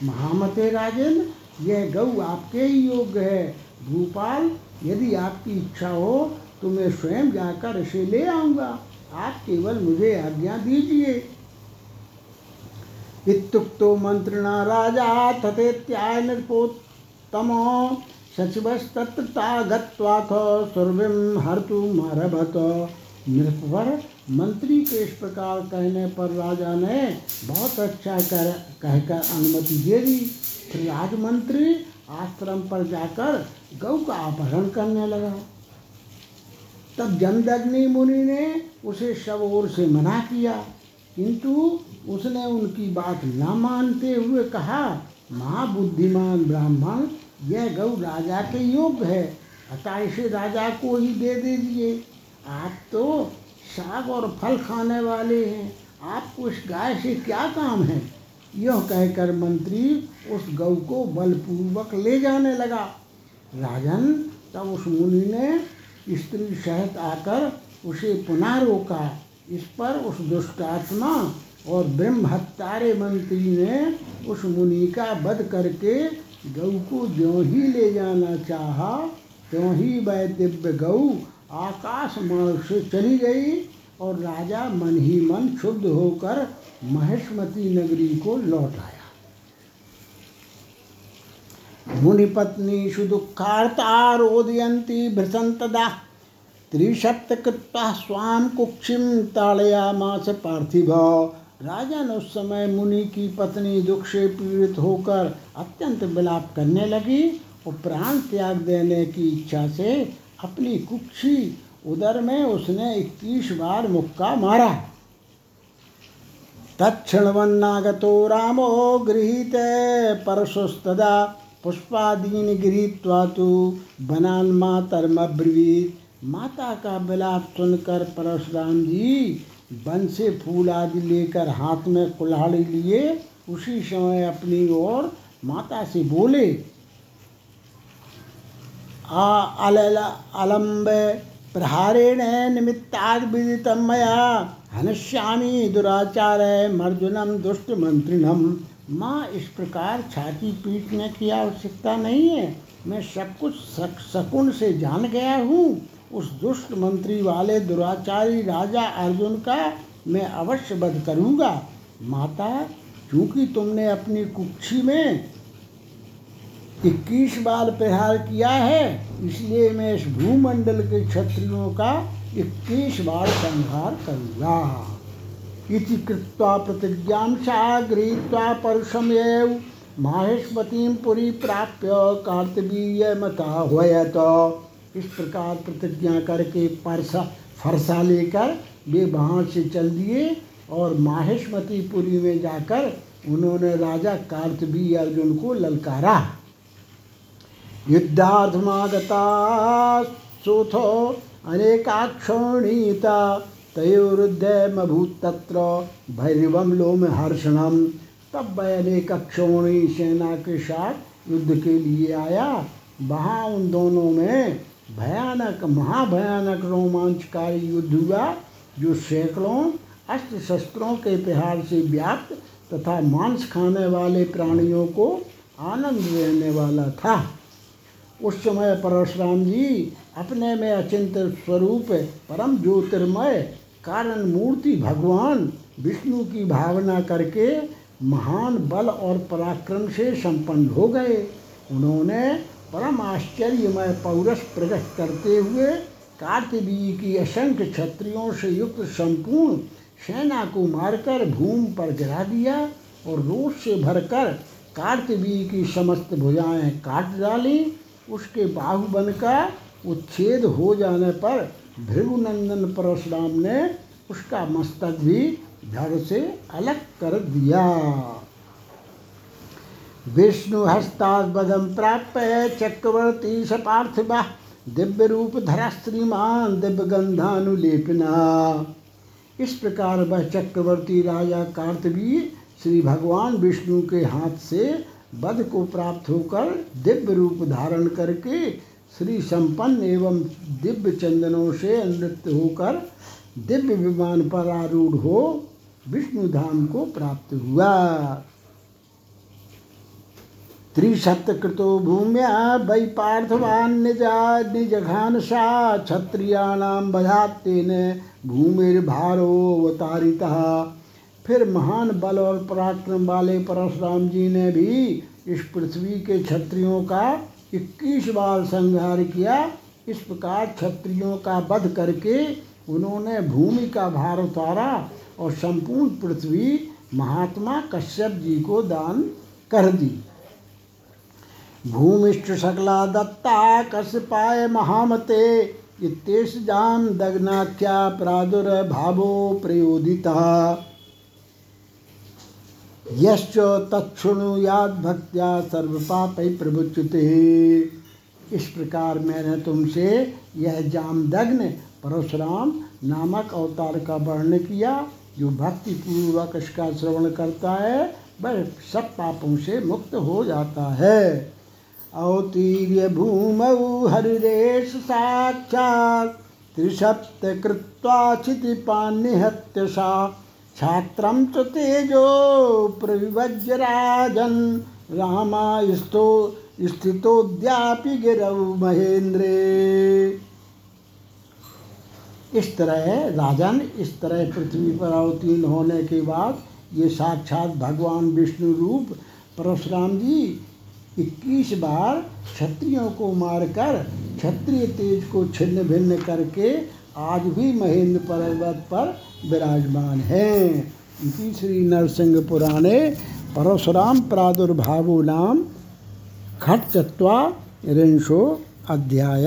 महामते राजेंद्र, यह गौ आपके ही योग्य है। भूपाल, यदि आपकी इच्छा हो तो मैं स्वयं जाकर इसे ले आऊँगा। आप केवल मुझे आज्ञा दीजिए। इत्युक्तो मंत्रिणा राजा तथेत्याय नृपोत्तमो सचिवस्तत्रता गत्वाथ सुरभिम हर्तुमरभत नृपवर मंत्री के इस प्रकार कहने पर राजा ने बहुत अच्छा कर, कहकर अनुमति दे दी। फिर राजमंत्री आश्रम पर जाकर गौ का अपहरण करने लगा। तब जमदग्नि मुनि ने उसे सब ओर से मना किया। किंतु उसने उनकी बात न मानते हुए कहा महाबुद्धिमान ब्राह्मण, यह गौ राजा के योग्य है। अतः इसे राजा को ही दे दीजिए। आप तो साग और फल खाने वाले हैं। आपको इस गाय से क्या काम है? यह कहकर मंत्री उस गौ को बलपूर्वक ले जाने लगा। राजन, तब उस मुनि ने स्त्री सहित आकर उसे पुनः रोका। इस पर उस दुष्टात्मा और ब्रह्म हत्यारे मंत्री ने उस मुनि का वध करके गऊ को ज्यों ही ले जाना चाहा, त्यों ही वह दिव्य गौ आकाश मार्ग से चली गई और राजा मन ही मन क्षुब्ध होकर महेशमती नगरी को लौट आया। मुनिपत्नीषु दुःखार्ता रोदयन्ती भृसन्तदा त्रिशतकृत्वा स्वाम कुक्षिम ताड़यामास पार्थिव। राजन उस समय मुनि की पत्नी दुख से पीड़ित होकर अत्यंत विलाप करने लगी और प्राण त्याग देने की इच्छा से अपनी कुक्षी उदर में उसने इक्कीस बार मुक्का मारा। तत्क्षणवन्नागतो रामो गृहीत, परशुस्तदा पुष्पादीन गृहीत्वा तो बनान मातरमब्रवीत माता का विलाप सुनकर परशुराम जी वन से फूल आदि लेकर हाथ में कुल्हाड़ी लिए, उसी समय अपनी ओर माता से बोले आ अलला अलम्ब प्रहारेण विदितम मया। हनश्यामी दुराचार मर्जुनम दुष्ट मंत्रिणम माँ इस प्रकार छाती पीटने की आवश्यकता नहीं है। मैं सब कुछ सक, शकुन से जान गया हूँ। उस दुष्ट मंत्री वाले दुराचारी राजा अर्जुन का मैं अवश्य वध करूँगा। माता चूँकि तुमने अपनी कुक्षी में इक्कीस बार प्रहार किया है, इसलिए मैं इस भूमंडल के क्षत्रियों का इक्कीस बार संहार करूँगा इति कृत्वा प्रतिज्ञा सा गृहीत्वा परुषमेव माहेश्वतीं पुरी प्राप्य कार्तवीय मता हुयत। इस प्रकार प्रतिज्ञा करके परसा, फरसा लेकर वे वहाँ से चल दिए और माहेश्वतीपुरी में जाकर उन्होंने राजा कार्तवी अर्जुन को ललकारा। युद्धार्थमागता सोथो अनेकाक्षणीता तयोरुदयमभूत तत्र भैरवम लोम हर्षणम तब वह अनेक क्षोणी सेना के साथ युद्ध के लिए आया। वहाँ उन दोनों में भयानक, महाभयानक रोमांचकारी युद्ध हुआ, जो सैकड़ों अस्त्र शस्त्रों के प्रहार से व्याप्त तथा मांस खाने वाले प्राणियों को आनंद देने वाला था। उस समय परशुराम जी अपने में अचिंत स्वरूप परम ज्योतिर्मय कारण मूर्ति भगवान विष्णु की भावना करके महान बल और पराक्रम से संपन्न हो गए। उन्होंने परम आश्चर्यमय पौरस प्रकट करते हुए कार्तवीय की असंख्य क्षत्रियों से युक्त संपूर्ण सेना को मारकर भूमि पर गिरा दिया और रोष से भरकर कार्तवीय की समस्त भुजाएँ काट डाली। उसके बाहुबन का उच्छेद हो जाने पर भृगुनंदन परशुराम ने उसका मस्तक भी धड़ से अलग कर दिया। विष्णु हस्ताद्बदम प्राप्य चक्रवर्ती स पार्थिवा दिव्य रूप धरा श्रीमान दिव्य गंधानुलेपना। इस प्रकार वह चक्रवर्ती राजा कार्तवीर श्री भगवान विष्णु के हाथ से वध को प्राप्त होकर दिव्य रूप धारण करके श्री संपन्न एवं दिव्य चंदनों से नृत्य होकर दिव्य विमान पर आरूढ़ हो विष्णु धाम को प्राप्त हुआ। त्रिशतकृतो भूम्या वै पार्थवान् निजा निजघानसा क्षत्रियाणां बधात्तेन भूमिर्भारोवतारितः फिर महान बल और पराक्रम वाले परशुराम जी ने भी इस पृथ्वी के क्षत्रियों का इक्कीस बार संहार किया। इस प्रकार क्षत्रियों का वध करके उन्होंने भूमि का भार उतारा और संपूर्ण पृथ्वी महात्मा कश्यप जी को दान कर दी। भूमिष्ठ सकला दत्ता कश्यपाय महामते इतेश जाम दग्नाख्या प्रादुर्भावो प्रयोदिता। यश्च तत्णुयाद भक्त्या सर्वपाप प्रभुच्युते। इस प्रकार मैंने तुमसे यह जामदग्न परशुराम नामक अवतार का वर्णन किया, जो भक्ति पूर्वक इसका श्रवण करता है, वह सब पापों से मुक्त हो जाता है। अवतीर्य भूमौ हरिरेश साक्षात् त्रिसप्त कृत्वा क्षितिपान्निहत्य सा। छात्रं तेजो प्रविभज्य राजन् रामायस्थो स्थितोद्यापि गिरौ महेंद्रे इस तरह राजन, इस तरह पृथ्वी पर अवतीर्ण होने के बाद ये साक्षात भगवान विष्णु रूप परशुराम जी इक्कीस बार क्षत्रियों को मारकर, क्षत्रिय तेज को छिन्न भिन्न करके आज भी महेंद्र पर्वत पर विराजमान हैं। इसी श्री नरसिंह पुराणे परशुराम प्रादुर्भावो नाम खट चत्वा रिंशो अध्याय।